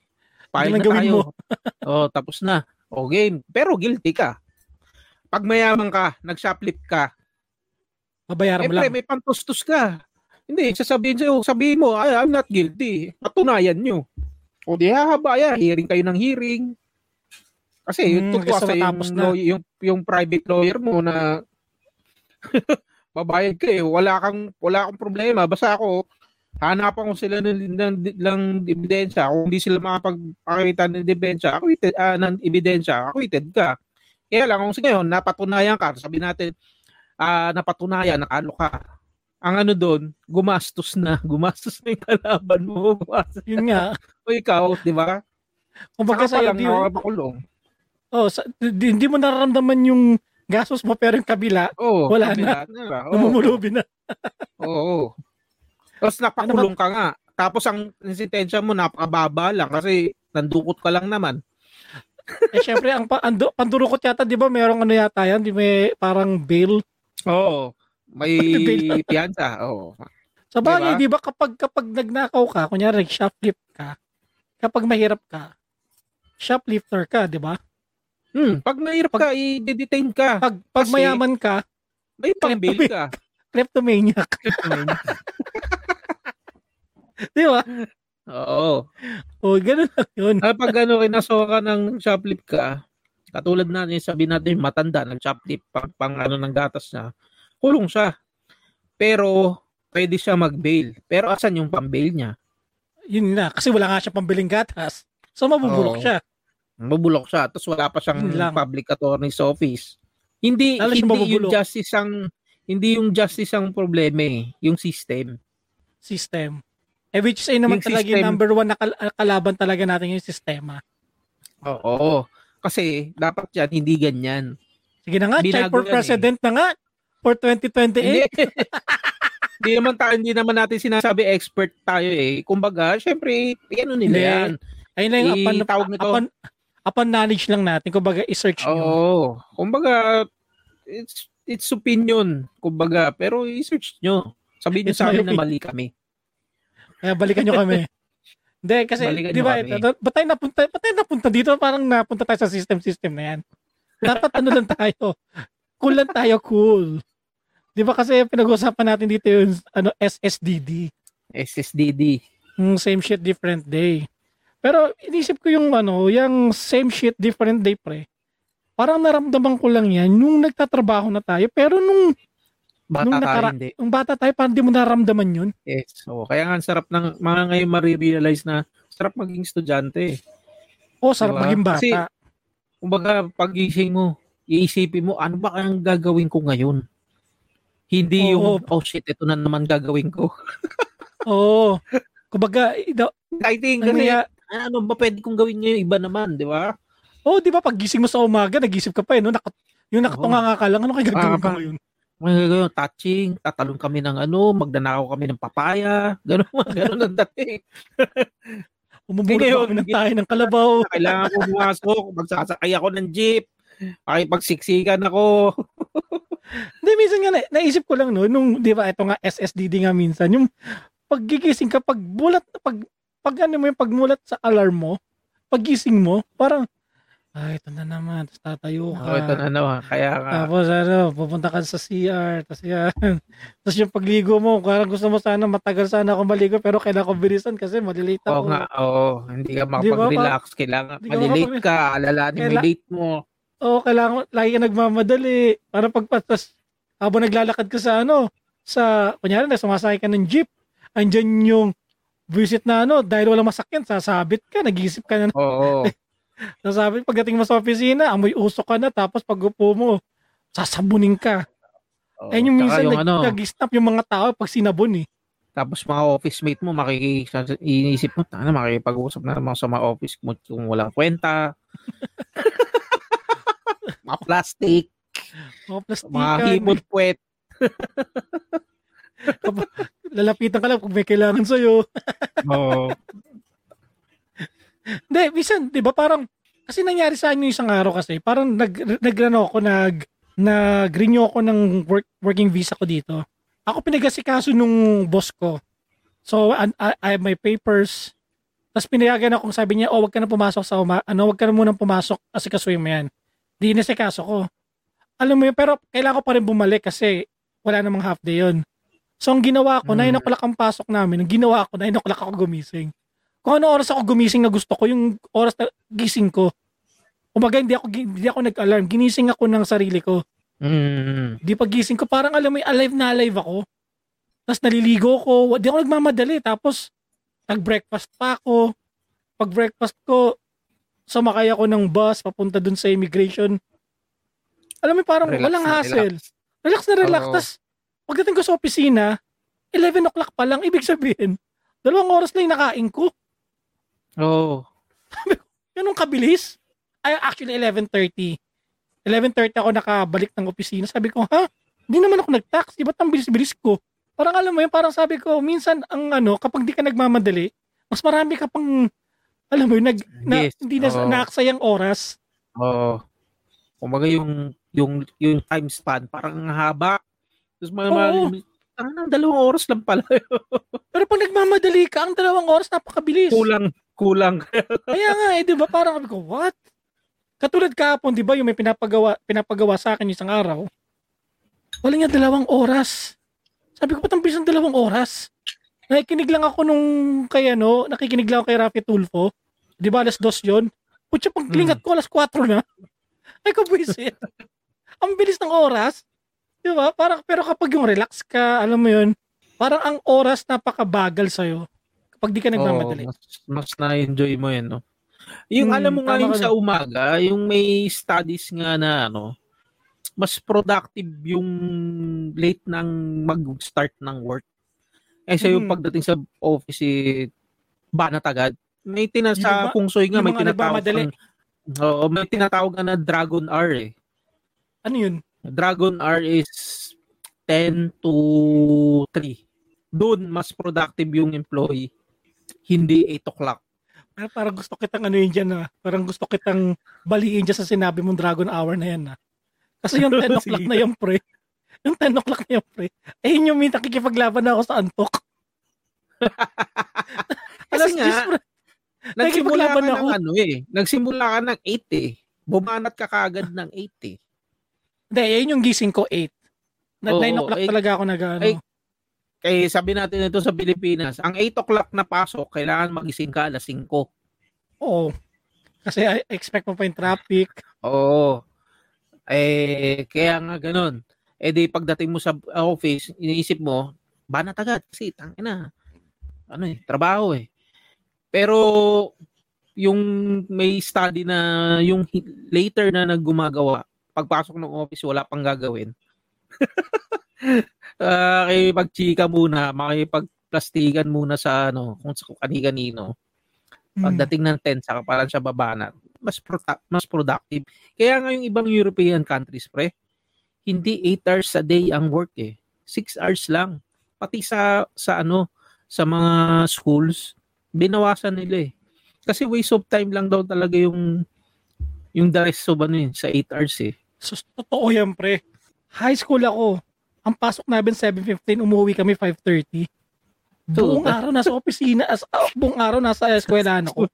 Ano na gawin tayo. mo? (laughs) o, tapos na. O game. Pero guilty ka. Pag mayaman ka, nag-shoplift ka, Babayaran eh, mo lang. pre, may pantustos ka. Hindi, sasabihin sa'yo, sabihin mo, I, I'm not guilty. Patunayan nyo. O di hahaba yan, hearing kayo ng hearing. Kasi yung Hmm, totoo gusto sa yung, na. yung, yung private lawyer mo na (laughs) babayad ka eh, wala kang, wala kang problema. Basta ako, hanapan ko sila ng, ng, ng ebidensya. Kung hindi sila makapagpakita ng ebidensya, acquitted, ah, ng ebidensya, acquitted ka. Kaya lang, kung sige yun, napatunayan ka, sabi natin, ah napatunayan, nakalo ka. Ang ano doon, gumastos na. (laughs) Gumastos na yung kalaban mo. Gumastos. Yun nga. O ikaw, di ba? Kung pa sa'yo, lang nakakapakulong. oh, sa, di, hindi mo nararamdaman yung gastos mo pero yung kabila, Oo. Wala kabila na. Oo. namumulubi na. (laughs) Oo. Tapos napakulong ka nga. Tapos ang sentensya mo napakababa lang kasi nandukot ka lang naman. Eh, syempre, ang pa, ando, pandurukot yata, di ba, merong ano yata yan, di may parang bail. Oo. May (laughs) piyansa. Oo. Sa bagay, Diba? di ba, kapag, kapag nagnakaw ka, kunyari, shoplift ka, kapag mahirap ka, shoplifter ka, di ba? Hmm, pag mahirap ka, i-detain ka. Pag, pag Kasi- mayaman ka, May pang-bail ka. (laughs) kleptomaniac. (laughs) di ba? Oo. O, ganun lang yun. Ah, pag ano, kinasuha ka ng shoplift ka, katulad na, yung sabi natin, matanda, nag-shoplift, pang, pang ano ng gatas niya, kulong siya. Pero, pwede siya mag-bail. Pero asan yung pang-bail niya? Yun na. Kasi wala nga siya pambiling gatas. So, mabubulok Oo. siya. Mabulok siya. Tapos wala pa siyang Yun lang. public attorney's office. Hindi, Lalo siya hindi yung mabubulok. justice ang hindi yung justice ang problema eh. Yung system. System. Eh, which is ay naman Yung talaga yung system- number one na kal- kalaban talaga natin yung sistema. Oo. Kasi, dapat yan, hindi ganyan. Sige na nga, check Binago for yan eh. president na nga. For 2028. (laughs) Hindi. Naman tayo, hindi naman natin sinasabi expert tayo eh. Kumbaga, syempre, ano nila Hindi. yan. Ayun lang yung upon, Itawag nito. upon, upon knowledge lang natin. Kumbaga, i-search nyo. Oo. Kumbaga, it's, it's opinion. Kumbaga, pero i-search nyo. Sabihin nyo It's sa amin na mali kami. Kaya balikan nyo kami. (laughs) Hindi, kasi, Balikan di ba, ito, ba't tayo napunta, ba't tayo napunta dito? Parang napunta tayo sa system-system na yan. Dapat ano lang tayo. Cool lang tayo, cool. Di ba kasi pinag-usapan natin dito yung ano, SSDD. SSDD. Yung same shit, different day. Pero inisip ko yung ano, yung same shit, different day pre. Parang naramdaman ko lang yan nung nagtatrabaho na tayo. Pero nung, Bata Nung tayo, nakara- hindi. nung bata tayo, parang di mo naramdaman yun. Yes. So, kaya nga sarap ng mga ngayon marirealize na sarap maging estudyante. O, sarap Diba? maging bata. Kasi- Kumbaga, pagising mo, iisipin mo, ano ba ang gagawin ko ngayon? Hindi Oo. yung, oh shit, ito na naman gagawin ko. (laughs) Oo. Kumbaga, ida- Exciting ano kasi, ya, ano ba pwede kong gawin niyo yung iba naman, di ba? oh, di ba pag gising mo sa umaga, nag-isip ka pa eh, no? Nakat, yung nakatunga ka lang, ano kaya gagawin Ah, ko ngayon? Mga gagawin, touching, tatalon kami ng ano, magdanakaw kami ng papaya, (laughs) gano'n, gano'n ang dating. (laughs) Umubulot Ngayon, kami ng tayo ng kalabaw. Kailangan ko pumasok, magsasakay ako ng jeep, makipagsiksikan ako. Hindi, minsan nga, na, naisip ko lang, no, nung, di ba, ito nga, SSDD nga minsan, yung paggigising ka, pag bulat, pag, pag ano mo yung pagmulat sa alarm mo, paggising mo, parang, ay, ito na naman, tapos tatayo ka. Oh, ito na naman, kaya nga. Tapos ano, pupunta ka sa CR, tapos yan. (laughs) tapos yung pagligo mo, parang gusto mo sana, matagal sana ako maligo, pero kailangan ko bilisan kasi malilate ako. Oo nga, oo. Hindi ka makapag-relax. Kailangan, Hindi ka malilate ka, alalanin mo date mo. Oo, kailangan, lagi ka nagmamadali. Para pagpatas, habang naglalakad ka sa ano, sa, kunyari na, sumasakay ka ng jeep, andyan yung visit na ano, dahil walang masakyan, sasabit ka, nag-iisip ka na, Oo. (laughs) sasabit, pagdating mo sa opisina, amoy usok ka na, tapos pag upo mo, sasabunin ka. Oo. Ayun yung minsan yung nag, ano, nag-stop yung mga tao pag sinabon eh. tapos mga office mate mo, makiki, iniisip mo, ano, makikipag-usap na naman sa mga office mo kung walang kwenta. (laughs) (laughs) mga plastic, O, mga plastikan. himot puwet. (laughs) Lalapitan ka lang kung may kailangan sa'yo. (laughs) Oo. Hindi, minsan, di ba parang, kasi nangyari sa akin yung isang araw kasi, parang nag, nagrano ako, nag, nag-renew ako ng work, working visa ko dito. Ako pinagasikaso nung boss ko. So, an- I, I have my papers. Tapos pinayagan akong sabi niya, oh, wag ka na pumasok sa uma, ano, wag ka na munang pumasok kasi kasuhin mo yan. Di nasikaso ko. Alam mo yun, pero kailangan ko pa rin bumalik kasi wala namang half day yun. So, ang ginawa ko, Mm. 9 o'clock ang pasok namin. Ang ginawa ko, 9 o'clock ako gumising. Kung ano oras ako gumising na gusto ko, yung oras na gising ko. Umaga, hindi ako, hindi ako nag-alarm. Ginising ako ng sarili ko. Mm. Di pag gising ko, parang alam mo, alive na alive ako. Tapos naliligo ko. Di ako nagmamadali. Tapos, nag-breakfast pa ako. Pag breakfast ko, sumakay ako ng bus papunta dun sa immigration. Alam mo, parang Relax walang na hassle. Relax na relax. Tapos, pagdating ko sa opisina, 11 o'clock pa lang. Ibig sabihin, dalawang oras lang yung nakain ko. Oo. (laughs) Ganun kabilis. Ay, actually, 11.30. 11.30 ako nakabalik ng opisina. Sabi ko, ha? Hindi naman ako nag-tax. Di ba't ang bilis-bilis ko? Parang alam mo yun, parang sabi ko, minsan ang ano, kapag di ka nagmamadali, mas marami ka pang, alam mo nag, na, Yes. hindi na Oo. naaksayang oras. Oo. Kumbaga yung yung yung time span parang ang haba. Tapos mga Oo. mga ang dalawang oras lang pala. (laughs) Pero pag nagmamadali ka, ang dalawang oras napakabilis. kulang kulang. (laughs) Kaya nga eh, di ba? Parang sabi ko, what? Katulad kahapon, di ba, yung may pinapagawa, pinapagawa sa akin isang araw, wala nga dalawang oras. Sabi ko, ba't ang bilis ng dalawang oras? Nakikinig lang ako nung kay ano, nakikinig lang ako kay Rafi Tulfo. Di ba, alas dos yun? Putya, pag klingat ko, alas 4 na. (laughs) Ay, kabwisit. ang bilis ng oras. Di ba? Parang, pero kapag yung relax ka, alam mo yun, parang ang oras napakabagal sa'yo kapag di ka nagmamadali. Oo, mas, mas na-enjoy mo yun, no? Yung Hmm, alam mo nga yung sa umaga, yung may studies nga na ano, mas productive yung late nang mag-start ng work. Eh sa yung Hmm. pagdating sa office, eh, banat agad. May tina sa ba- kung soy nga, may tinatawag kang- Oo, may tinatawag na Dragon R eh. Ano yun? Dragon R is 10 to 3. Doon, mas productive yung employee. Hindi 8 o'clock. Pero parang gusto kitang ano yun dyan na. Parang gusto kitang baliin dyan sa sinabi mong Dragon Hour na yan na. Kasi yung (laughs) 10 o'clock na yung pre. Yung 10 o'clock na yung pre. Eh yun yung may nakikipaglaban na ako sa antok. (laughs) Alas nga, 10 pre. Nagsimula ka ng ako. ano eh. Nagsimula ka ng 8 eh. Bumanat ka kagad ng 8 eh. Hindi, yun yung gising ko 8. Na Oo, 9 o'clock eh, talaga ako nag ano. Kaya sabi natin ito sa Pilipinas, ang 8 o'clock na pasok, kailangan magising ka alas 5. Oo. Kasi I expect mo pa yung traffic. Oo. Eh, kaya nga ganun. Eh di pagdating mo sa office, iniisip mo, banat agad kasi tangina. Ano eh, trabaho eh. Pero yung may study na yung later na naggumagawa, pagpasok ng office wala pang gagawin. (laughs) Ah, kay pagchika muna, makipagplastikan muna sa ano, kung sa kani-kanino. Hmm. Pagdating ng 10, saka parang siya babanat. Mas, produ- mas productive. Kaya nga yung ibang European countries, pre, hindi 8 hours a day ang work eh. 6 hours lang. Pati sa, sa ano, sa mga schools, binawasan nila eh. Kasi waste of time lang daw talaga yung yung the rest of ano eh, sa 8 hours eh. So, totoo yan, pre. High school ako. Ang pasok namin 7.15, umuwi kami 5.30. Buong Oo. araw nasa opisina, as, buong araw nasa eskwelahan ako.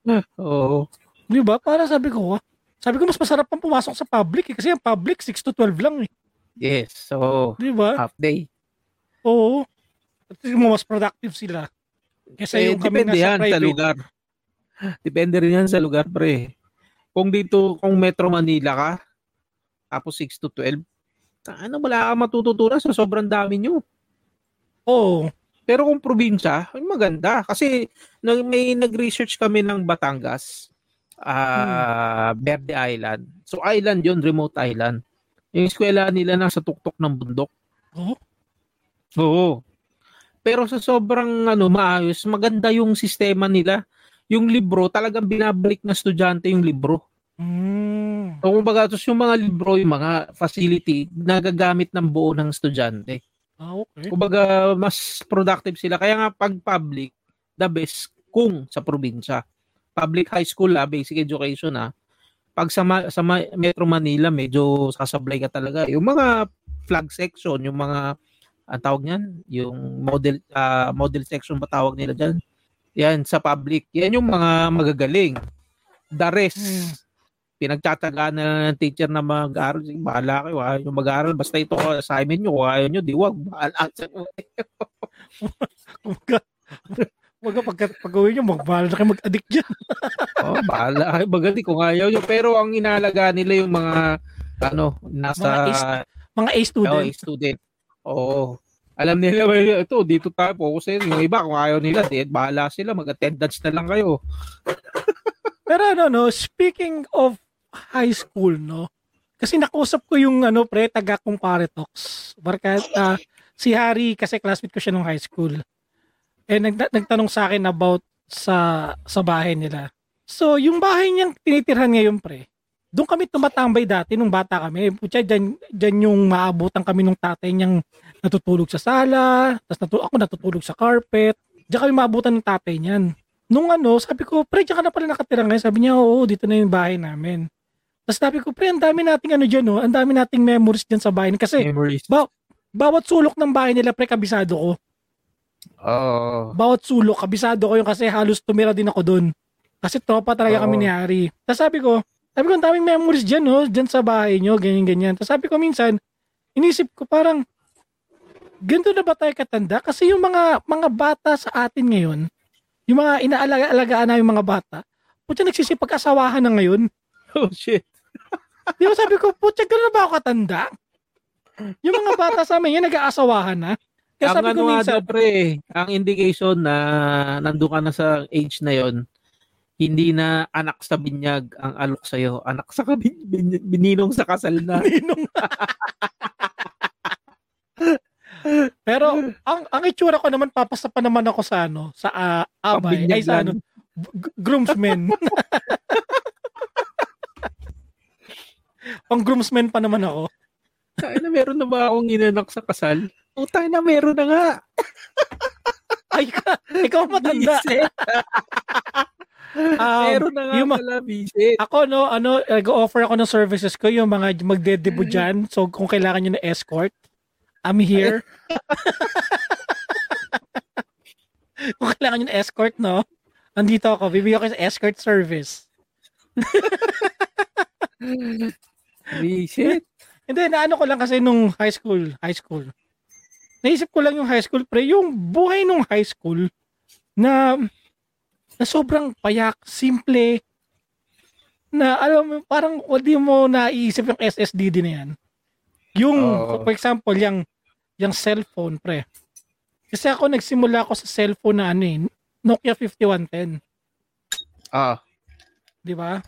(laughs) Oo. Di ba? Para sabi ko, ah, sabi ko mas masarap pang pumasok sa public eh, kasi ang public 6 to 12 lang eh. Yes. So, Di ba? half day. Oo. At mas productive sila. Kasi Eh, yung kami depende nasa yan sa lugar. Depende rin yan sa lugar, pre. Kung dito, kung Metro Manila ka, tapos 6 to 12, ano, wala ka matututunan sa sobrang dami nyo. Oo. Pero kung probinsya, maganda. Kasi may nag-research kami ng Batangas, ah Verde Island. So island yon remote island. Yung eskwela nila nasa tuktok ng bundok. Oo. Oo. Pero sa sobrang ano maayos, maganda yung sistema nila. Yung libro, talagang binabalik na estudyante yung libro. Mm. So, kumbaga, tapos yung mga libro, yung mga facility, nagagamit ng buo ng estudyante. Ah, okay. Kumbaga, mas productive sila. Kaya nga, pag public, the best kung sa probinsya. Public high school, ah, basic education, ah. Pag sa, ma- sa ma- Metro Manila, medyo sasablay ka talaga. Yung mga flag section, yung mga, ang tawag niyan, yung model, ah, model section ba tawag nila dyan? Yan, sa public. Yan yung mga magagaling. The rest, Hmm. pinagtatagaan na ng teacher na mag-aaral. Sige, bahala kayo. Ayaw nyo mag-aaral. Basta ito ang assignment nyo. Kung ayaw nyo, di wag. Bahala. (laughs) Kumbaga, Huwag pag pag-uwi nyo, magbahal na kayo mag-addict dyan. (laughs) oh, bahala kayo. Magaling kung ayaw nyo. Pero ang inalaga nila yung mga ano, nasa Mga is- Mga A oh, student. student. Oo. Alam nila, well, ito, dito tayo focus Yung iba, kung ayaw nila, di, bahala sila. Mag-attendance na lang kayo. (laughs) Pero ano, no, speaking of high school, no, kasi nakusap ko yung ano, pre, taga Kumpare Talks. Barka, ah, si Harry, kasi classmate ko siya nung high school. Eh, nag, nagtanong sa akin about sa sa bahay nila. So, yung bahay niyang tinitirhan ngayon, pre, doon kami tumatambay dati nung bata kami. Putya, dyan, dyan yung maabutan kami nung tatay niyang natutulog sa sala, tapos natu- ako natutulog sa carpet. Diyan kami maabutan ng tatay niyan. Nung ano, sabi ko, pre, diyan ka na pala nakatira ngayon. Sabi niya, oo, dito na yung bahay namin. Tapos sabi ko, pre, ang dami nating ano dyan, no? ang dami nating memories dyan sa bahay. Kasi Memories. ba- bawat sulok ng bahay nila, pre, kabisado ko. Oo. Bawat sulok, kabisado ko yung kasi halos tumira din ako doon. Kasi tropa talaga Oo. kami ni Harry. Tapos sabi ko, sabi ko, ang daming memories dyan, no? Dyan sa bahay nyo, ganyan, ganyan. Tapos sabi ko minsan, inisip ko parang, ganito na ba tayo katanda? Kasi yung mga mga bata sa atin ngayon, yung mga inaalaga-alagaan namin mga bata, putya nagsisipag-asawahan na ngayon. Oh, shit. Di ba sabi ko, putya gano'n na ba ako katanda? Yung mga bata sa amin, yan nag-aasawahan na. Kaya ang ano nga minsan, daw, pre, ang indication na nandun ka na sa age na yon hindi na anak sa binyag ang alok sa'yo. Anak sa kabin, bin, bininong sa kasal na. (laughs) Ninong. Pero ang ang itsura ko naman papasa pa naman ako sa ano, sa ah, abay, ay sa ano, groomsmen. (laughs) Pang groomsmen pa naman ako. Ay na meron na ba akong inanak sa kasal? Utay na meron na nga. (laughs) Ay ka, ikaw matanda. (laughs) Um, meron na nga yung pala, visit. Ako no, ano, nag-offer ako ng services ko yung mga magde-debut dyan. So kung kailangan niyo na escort, I'm here. (laughs) kung kailangan niyo na escort, no? Andito ako, bibigyan ko sa escort service. Visit. Hindi, naano ko lang kasi nung high school, high school. Naisip ko lang yung high school, pre, yung buhay nung high school na na sobrang payak, simple, na alam mo, parang hindi mo naiisip yung SSDD na yan. Yung, Oo. for example, yung, yung cellphone, pre. Kasi ako nagsimula ako sa cellphone na ano eh, Nokia 5110. Ah. Di ba?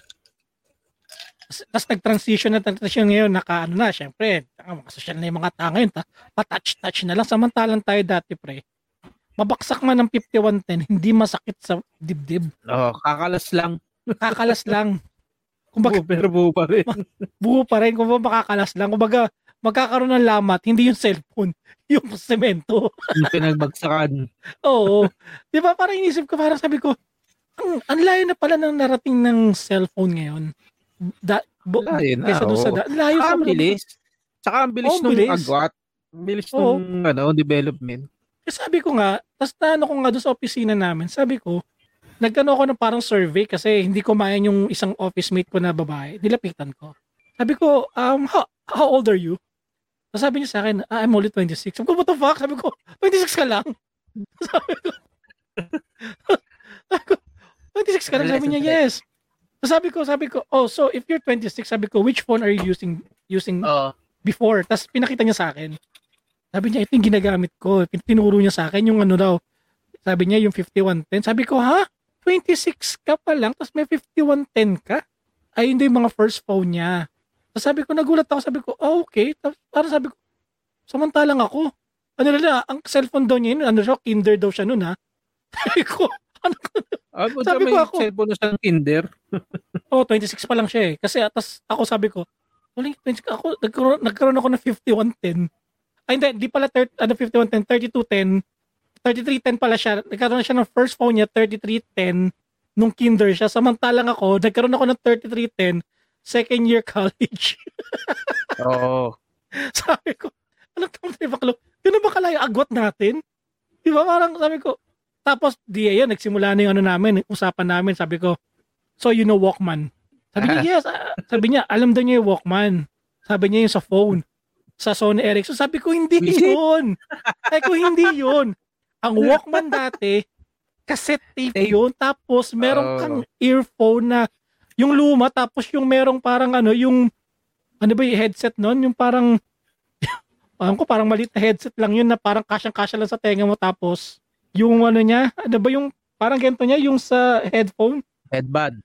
Tapos nag-transition na transition ngayon, naka ano na, syempre, mga social na yung mga tao ngayon, ta, pa-touch-touch na lang. Samantalang tayo dati, pre. Mabaksak man ng 5110, hindi masakit sa dibdib. Oh, kakalas lang. Kakalas (laughs) lang. Kumbaga, Pero buo pa rin. buo pa rin, kumbaga makakalas lang. Kumbaga, magkakaroon ng lamat, hindi yung cellphone, (laughs) yung semento. Yung pinagbagsakan. Oo. Di ba, parang inisip ko, parang sabi ko, ang, ang layo na pala ng narating ng cellphone ngayon. Da, bo, Ayun na. kesa doon sa da, layo Saka sa ang bilis. Saka ang bilis ang nung bilis. agwat. Ang bilis nung ano, development. Eh, sabi ko nga, tas na ano ko nga doon sa opisina namin, sabi ko, nagkano ako ng parang survey kasi hindi ko mayan yung isang office mate ko na babae. Nilapitan ko. Sabi ko, um, how, how old are you? Tapos sabi niya sa akin, ah, I'm only 26. Sabi ko, what the fuck? Sabi ko, 26 ka lang? (laughs) sabi ko, (laughs) sabi ko, 26 ka lang? Sabi niya, yes. Tapos sabi ko, sabi ko, oh, so if you're 26, sabi ko, which phone are you using using Oo. before. Tapos pinakita niya sa akin. Sabi niya, ito yung ginagamit ko. Tin- Tinuro niya sa akin yung ano daw. Sabi niya, yung 5110. Sabi ko, ha? 26 ka pa lang, tapos may 5110 ka? Ay, hindi yung mga first phone niya. Tapos sabi ko, nagulat ako. Sabi ko, oh, okay. Tapos parang sabi ko, samantalang ako. Ano na, ang cellphone daw niya yun, ano siya, kinder daw siya nun, ha? (laughs) Sabi ko, ano Ah, sabi ko ako- cellphone na siyang Tinder. Oh, 26 pa lang siya eh. Kasi atas ako sabi ko, 26 ako nagkaroon, nagkaroon ako ng 5110. Ay hindi, di pala 30, ano 5110, 3210. 3310 pala siya. Nagkaroon siya ng first phone niya 3310 nung kinder siya. Samantalang ako, nagkaroon ako ng 3310 second year college. (laughs) Oo. sabi ko, ano tama tayo baklo? Ganun ba kalayo agwat natin? Di ba parang sabi ko, tapos di ayun, nagsimula na yung ano namin, usapan namin, sabi ko, so you know Walkman? Sabi niya, (laughs) yes. ah, sabi niya, alam daw niya yung Walkman. Sabi niya yung sa phone. Sa Sony Ericsson. Sabi ko, hindi yun. Sabi ko, hindi (laughs) yun. Ang Walkman dati, cassette tape Tape. yun. Tapos, meron Oh. kang earphone na, yung luma, tapos yung merong parang ano, yung, ano ba yung headset nun? Yung parang, (laughs) alam ko, parang maliit na headset lang yun na parang kasyang-kasya lang sa tenga mo. Tapos, yung ano niya, ano ba yung, parang ganito niya, yung sa headphone, Headband.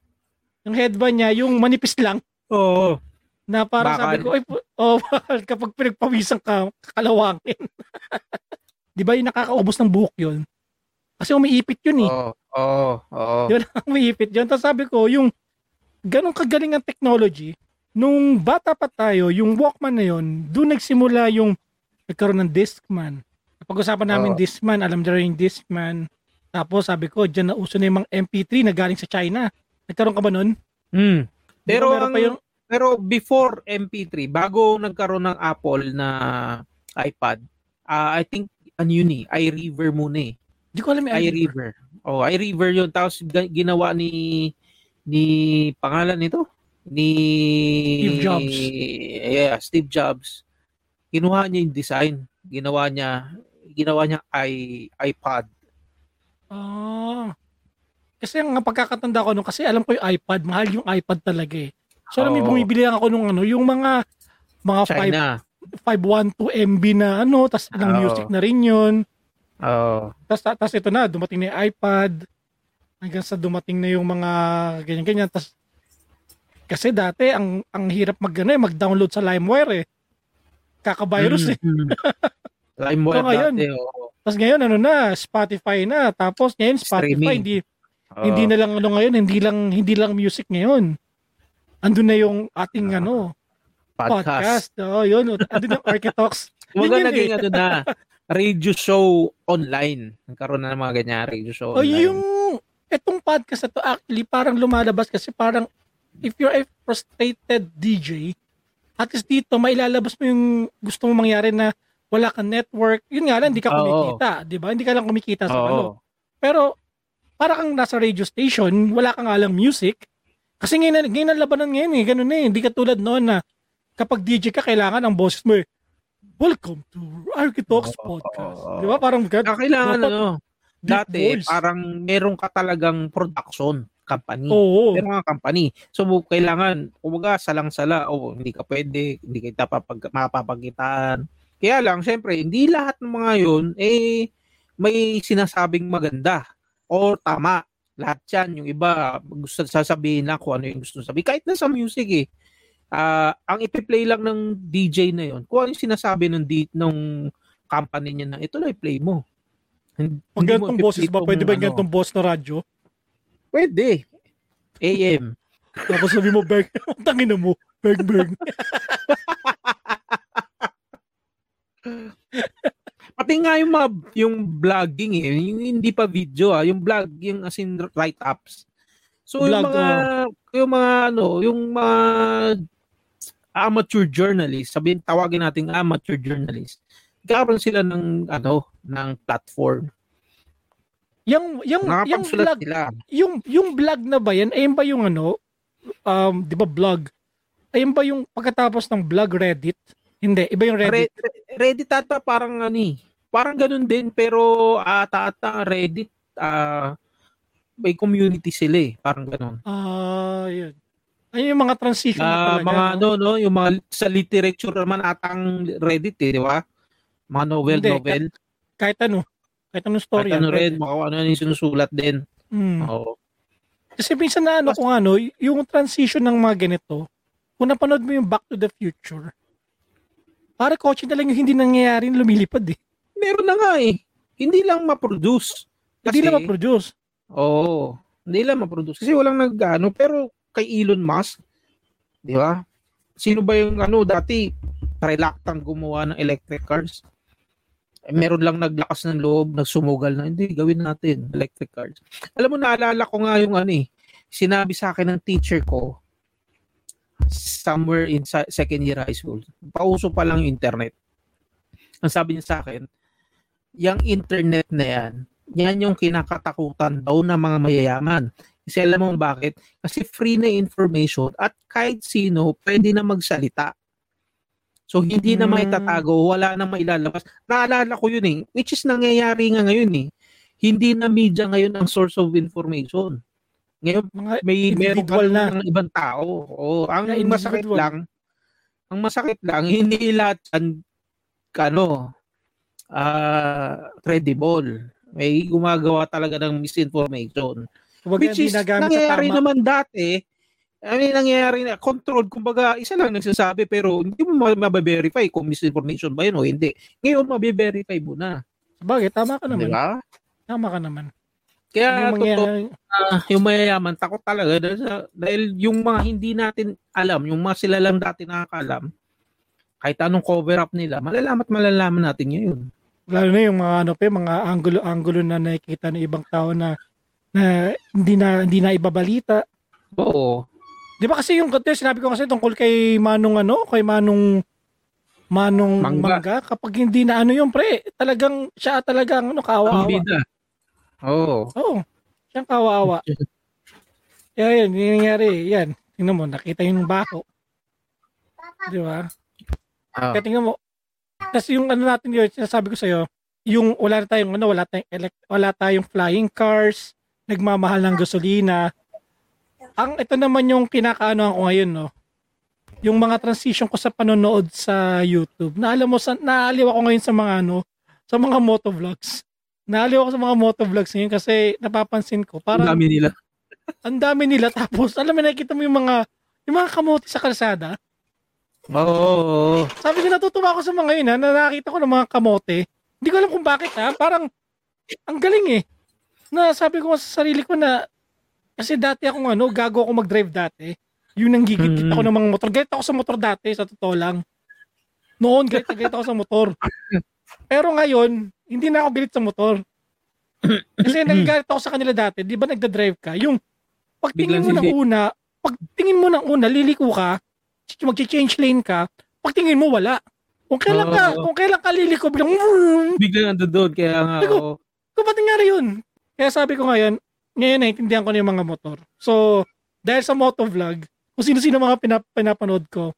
yung headband niya, yung manipis lang, Oo. na parang Bakal. sabi ko, ay, (laughs) oh, kapag pinagpawisan ka, kalawangin. (laughs) Di ba yung nakakaubos ng buhok yun? Kasi umiipit yun eh. Oo. Oo. Oo. Yun ang (laughs) umiipit yun. Tapos sabi ko, yung ganong kagaling ang technology, nung bata pa tayo, yung Walkman na yun, doon nagsimula yung nagkaroon ng Discman. Pag-usapan namin Oo. Discman, alam nyo rin yung Discman. Tapos sabi ko, dyan na uso na yung mga MP3 na galing sa China. Nagkaroon ka ba nun? Hmm. Ba Pero ang, pa yung, pero before MP3, bago nagkaroon ng Apple na iPad, ah, I think ano yun eh, iRiver muna eh. di ko alam yung iRiver. Oh, iRiver yun. Tapos ginawa ni ni pangalan nito ni Steve Jobs. Yeah, Steve Jobs. Kinuha niya yung design Ginawa niya, ginawa niya i iPad. Ah. Kasi ang pagkakatanda ko nung kasi alam ko yung iPad, mahal yung iPad talaga eh. So alam Oo. bumibili lang ako nung ano, yung mga mga 5 China. 512 MB na ano, tas ng Oo. music na rin yun. Oo. Tas, tas ito na, dumating na yung iPad. Hanggang sa dumating na yung mga ganyan-ganyan. Tas, kasi dati, ang ang hirap mag, ano, eh, mag-download sa LimeWire eh. Kaka-virus eh. (laughs) LimeWire So, ngayon, dati, oo. Tapos ngayon, ano na, Spotify na. Tapos ngayon, Spotify, Streaming. hindi, Oo. hindi na lang ano ngayon, hindi lang, hindi lang music ngayon. Andun na yung ating Ah, ano, podcast. podcast. Oo, yun. Andun yung Architox. (laughs) Yun naging eh. ano na, radio show online. Nagkaroon na ng mga ganyan radio show O online. yung etong podcast na to actually parang lumalabas kasi parang if you're a frustrated DJ, at least dito mailalabas mo yung gusto mo mangyari na wala kang network. Yun nga lang, hindi ka Oo. kumikita. Di ba? Hindi ka lang kumikita sa Oo. ano. Pero, para kang nasa radio station, wala kang alam music. Kasi ngayon, ngayon ang labanan ngayon eh. Ganun eh. Hindi katulad noon na kapag DJ ka, kailangan ang boses mo eh. Welcome to Architalks Oo. Podcast. Di ba? Parang gan- Ah, kailangan Dapat ano, dati voice. parang meron ka talagang production company. Oo. Meron nga company. So kailangan, kumbaga salang-sala, o hindi ka pwede, hindi kita papag, mapapagitaan. Kaya lang, syempre, hindi lahat ng mga yun, eh, may sinasabing maganda o tama. Lahat yan. Yung iba, gusto sasabihin lang kung ano yung gusto sabihin. Kahit na sa music eh. Ah, ang ipi-play lang ng DJ na yun, kung ano yung sinasabi ng, di, ng company niya na, ito lang i-play mo. Hindi Pag mo ganitong boses ba, pwede ba yung ganitong boss na radyo? Pwede. AM. Tapos sabi mo, Berg, (laughs) tangin na mo, Berg, Berg. (laughs) Pati nga yung mga yung vlogging eh, yung hindi pa video ah, yung vlog, yung as in write-ups. So yung Vlog, mga yung mga ano, yung mga amateur journalist, sabihin tawagin nating amateur journalist. Nagkakaroon sila ng ano, ng platform. Yung, yung, yung vlog, sila. yung, yung vlog na ba yan, ayun ba yung ano, um, di ba vlog? Ayun ba yung pagkatapos ng vlog Reddit? Hindi, iba yung Reddit. Re- Re- Reddit ata parang ano eh, parang ganun din pero ata ata Reddit ah may community sila eh, parang ganun. Ah, yun. Ayun yung mga transition talaga. mga no? ano no, yung mga sa literature naman atang Reddit eh, di ba? Mga novel Hindi, novel. Kahit ano. Kahit anong story. Kahit ano yan, rin, kung ano yung sinusulat din. Hmm. Oo. Kasi minsan na ano kung ano, yung transition ng mga ganito, kung napanood mo yung Back to the Future, para kotse na lang yung hindi nangyayari lumilipad eh. Meron na nga eh. Hindi lang ma-produce. Hindi Kasi- na ma-produce. Oo. Hindi lang ma-produce. Kasi walang nag-ano. Pero kay Elon Musk, di ba? Sino ba yung ano dati reluctant gumawa ng electric cars? Eh, meron lang naglakas ng loob, nagsumugal na, hindi, gawin natin, electric cars. Alam mo, naalala ko nga yung ano eh, sinabi sa akin ng teacher ko, somewhere in second year high school, pauso pa lang yung internet. Ang sabi niya sa akin, yung internet na yan, yan yung kinakatakutan daw ng mga mayayaman. Kasi alam mo bakit? Kasi free na information at kahit sino pwede na magsalita. So hindi na Hmm. maitatago, wala na mailalabas. Naalala ko yun eh, which is nangyayari nga ngayon eh. Hindi na media ngayon ang source of information. Ngayon Mga may individual na. ng ibang tao. O, ang masakit lang, ang masakit lang, hindi lahat yan, ano, ah, credible. May gumagawa talaga ng misinformation. Kumbaga, Which is, nagamit sa nangyayari tama. naman dati, I mean, nangyayari na, controlled, kumbaga, isa lang nagsasabi, pero hindi mo ma- mabaverify kung misinformation ba yun o hindi. Ngayon, mabiverify mo na. Bagay, tama ka naman. ba? Tama ka naman. Kaya, yung, totoo, mangyayari, Ah, yung mayayaman, takot talaga dahil, dahil yung mga hindi natin alam, yung mga sila lang dati nakakaalam, kahit anong cover up nila, malalaman at malalaman natin ngayon. Lalo na yung mga ano pa, mga angulo-angulo na nakikita ng ibang tao na na hindi na hindi na ibabalita. Oo. Di ba kasi yung kasi sinabi ko kasi tungkol kay Manong ano, kay Manong Manong Mangga. Mangga, kapag hindi na ano yung pre, talagang siya talagang ano Ang kawawa. bida. Oo. Oo. Siyang kawawa. (laughs) Yan, yung nangyari, yan. Tingnan mo, nakita yung bako. Di ba? Ah. Kaya tingnan mo, Tapos yung ano natin yun, sinasabi ko sa'yo, yung wala tayong ano, wala tayong elect, wala tayong flying cars, nagmamahal ng gasolina. Ang ito naman yung kinakaano ko ngayon, no. Yung mga transition ko sa panonood sa YouTube. Na alam mo, sa, naaliw ako ngayon sa mga ano, sa mga motovlogs. Naaliw ako sa mga motovlogs ngayon kasi napapansin ko, Ang parang dami nila. ang dami nila tapos alam mo nakikita mo yung mga yung mga kamote sa kalsada. Oo. Sabi ko natutuwa ako sa mga yun ha, na nakita ko ng mga kamote. Hindi ko alam kung bakit ha, parang ang galing eh. Na sabi ko sa sarili ko na kasi dati ako ano, gago ako mag-drive dati. Yung nanggigit Mm. ako ng mga motor. Galit ako sa motor dati, sa totoo lang. Noon, galit na galit ako sa motor. Pero ngayon, hindi na ako galit sa motor. Kasi nagagalit ako sa kanila dati. Di ba nagda-drive ka? Yung pagtingin mo ng una, pagtingin mo ng una, liliko ka, mag-change lane ka, pagtingin mo, wala. Kung kailan ka, Oo. kung kailan ka liliko, bilang, vroom, Biglang ando doon. Kaya nga, oo. kung ba't nangyari yun? Kaya sabi ko ngayon, ngayon naintindihan ko na yung mga motor. So, dahil sa motovlog, kung sino-sino mga pinap- pinapanood ko,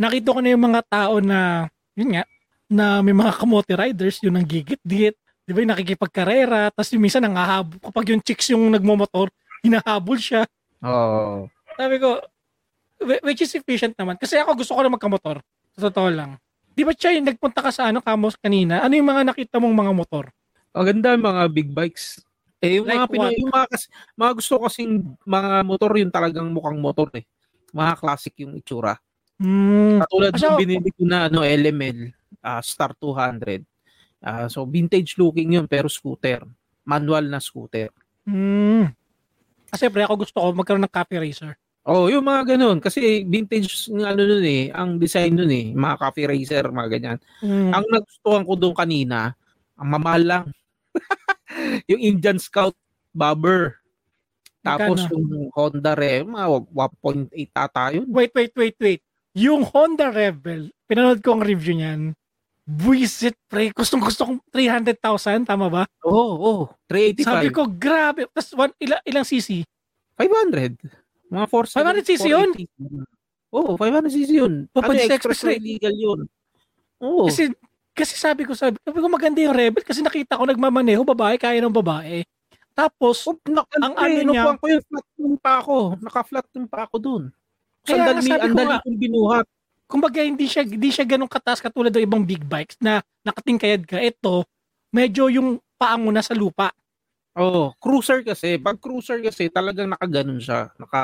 nakita ko na yung mga tao na, yun nga, na may mga kamote riders, yun ang gigit-git, di ba yung nakikipagkarera, tapos yung minsan nangahabol, kapag yung chicks yung nagmomotor, hinahabol siya. Oo. Sabi ko, which is efficient naman. Kasi ako gusto ko na magkamotor. Sa totoo lang. Di ba yung nagpunta ka sa ano, Kamos kanina? Ano yung mga nakita mong mga motor? Ang ganda yung mga big bikes. Eh, yung Like mga, Pinoy, yung mga, kas- mga gusto kasing mga motor, yung talagang mukhang motor eh. Mga classic yung itsura. Hmm. Katulad Kasi ng ako- binili ko na ano, LML, ah, Star 200. Ah, so, vintage looking yun, pero scooter. Manual na scooter. Hmm. Kasi pre, ako gusto ko magkaroon ng copy racer. Oh, yung mga ganun. Kasi vintage ng ano nun eh, ang design nun eh, mga coffee racer, mga ganyan. Hmm. Ang nagustuhan ko doon kanina, ang mamahal lang. (laughs) yung Indian Scout Bobber. Tapos Magkano? yung Honda Re, mga 1.8 ata yun. Wait, wait, wait, wait. Yung Honda Rebel, pinanood ko ang review niyan. Buisit, pre. Gustong gusto kong 300,000, tama ba? Oo, oh, oh, 385. Sabi ko, grabe. Tapos one, ilang, ilang cc? 500. Mga 4 500cc yun? Oo, oh, 500cc yun. Papadis ano, sa expressway expressway. legal yun. Oo. Kasi, kasi sabi ko, sabi, sabi ko maganda yung Rebel kasi nakita ko nagmamaneho, babae, kaya ng babae. Tapos, Oh, na, Ang ano ano niya- ko yung flat yung pa ako. Naka-flat yung pa ako dun. Kaya sabi ko andali kong binuhat. kumbaga hindi siya hindi siya ganun kataas katulad ng ibang big bikes na nakatingkayad ka. Ito, medyo yung paa mo na sa lupa. Oh, cruiser kasi. Pag cruiser kasi, talagang nakaganon siya. Naka,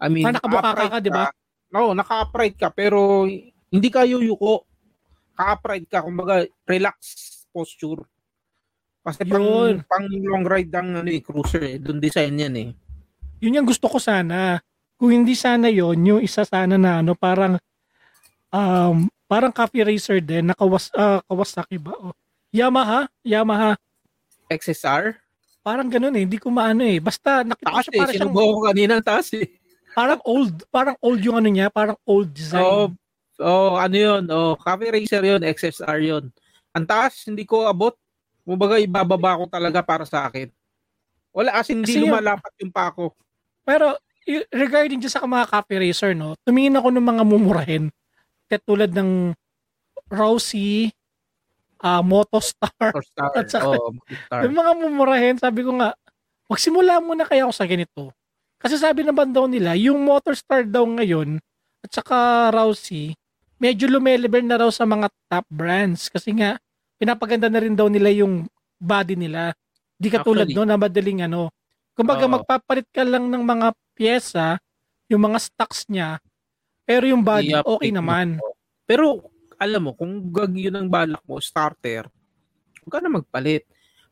I mean, Parang nakabuka ka di ba? Oo, naka-upright ka, pero hindi ka yuyuko. Ka-upright ka, kumbaga, relax posture. Kasi pang, Yun. pang long ride ang ano, eh, cruiser eh. Doon design yan eh. Yun yung gusto ko sana. Kung hindi sana yon yung isa sana na ano, parang um, parang coffee racer din, na Kawas, ah, Kawasaki ba? O, Yamaha, Yamaha. XSR? Parang ganun eh, hindi ko maano eh. Basta nakita ko siya eh. parang siyang, ko kanina ang taas eh. parang old, parang old yung ano niya, parang old design. Oo, oh, ano yun? Oh, Cafe Racer yun, XSR yun. Ang taas, hindi ko abot. Kumbaga, ibababa ko talaga para sa akin. Wala, as in, hindi Kasi yung- lumalapat yung pa ako. Pero regarding dyan sa mga coffee racer, no, tumingin ako ng mga mumurahin. Katulad ng Rousey, ah Motostar. Or star. At saka- oh, star. Yung mga mumurahin, sabi ko nga, magsimula muna kaya ako sa ganito. Kasi sabi naman daw nila, yung Motorstar daw ngayon, at saka Rousey, medyo lumelevel na raw sa mga top brands. Kasi nga, pinapaganda na rin daw nila yung body nila. Di katulad Actually. no, na madaling ano. Kumbaga, Oo. magpapalit ka lang ng mga pyesa, yung mga stocks niya, pero yung body, okay mo. naman. Pero, alam mo, kung gag yun ang balak mo, starter, huwag ka na magpalit.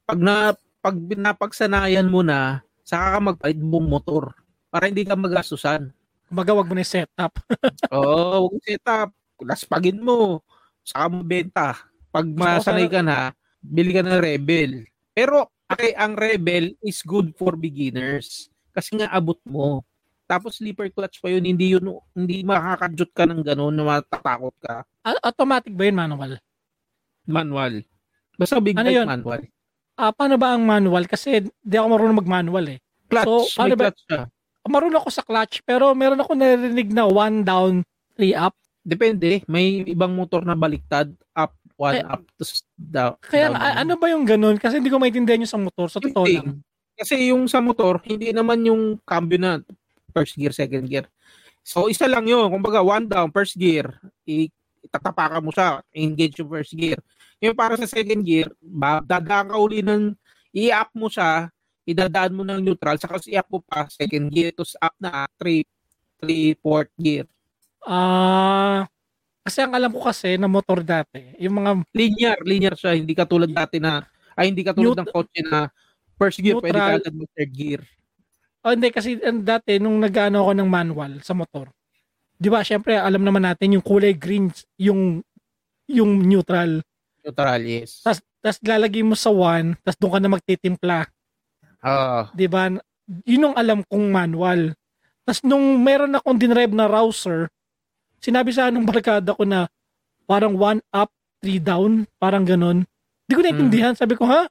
Pag na, pag napagsanayan mo na, saka ka magpalit buong motor para hindi ka magastusan. Kumbaga, wag mo na yung setup. (laughs) Oo, huwag setup. Laspagin mo. Saka mo benta. Pag masanay ka na, bili ka ng Rebel. Pero, okay, ang Rebel is good for beginners. Kasi nga abot mo. Tapos sleeper clutch pa yun, hindi yun, hindi makakadjut ka ng gano'n na matatakot ka. A- Automatic ba yun, manual? Manual. Basta big Ano yun? manual. Ah, paano ba ang manual? Kasi di ako marunong mag-manual eh. Clutch, So, paano may ba- clutch siya. Marunong ako sa clutch, pero meron ako narinig na one down, three up. Depende. May ibang motor na baliktad. Up, one, Kaya- up, to down. Kaya down. a- ano ba yung ganun? Kasi hindi ko maintindihan yung sa motor. Sa totoo lang. Kasi yung sa motor, hindi naman yung cambio na first gear, second gear. So, isa lang yun. Kumbaga, one down, first gear, itatapakan mo siya, engage yung first gear. Yung para sa second gear, dadaan ka uli ng, i-up mo siya, idadaan mo ng neutral, saka i-up mo pa, second gear, tapos up na, three, three, fourth gear. Ah, kasi ang alam ko kasi na motor dati, yung mga Linear, linear siya, hindi katulad dati na, ay hindi katulad Neut- ng kotse na first gear, pwede Neutral. ka agad mag third gear. Oh, hindi kasi ang dati nung nag-ano ako ng manual sa motor. 'Di ba? Syempre alam naman natin yung kulay green yung yung neutral. Neutral, yes. Tapos lalagay mo sa 1, tapos doon ka na magtitimpla, Ah, 'di ba? Yun ang alam kong manual. Tapos nung meron akong dinrive na rouser, sinabi sa anong barkada ko na parang 1 up, 3 down, parang ganun. Hindi ko naintindihan. Sabi ko, ha?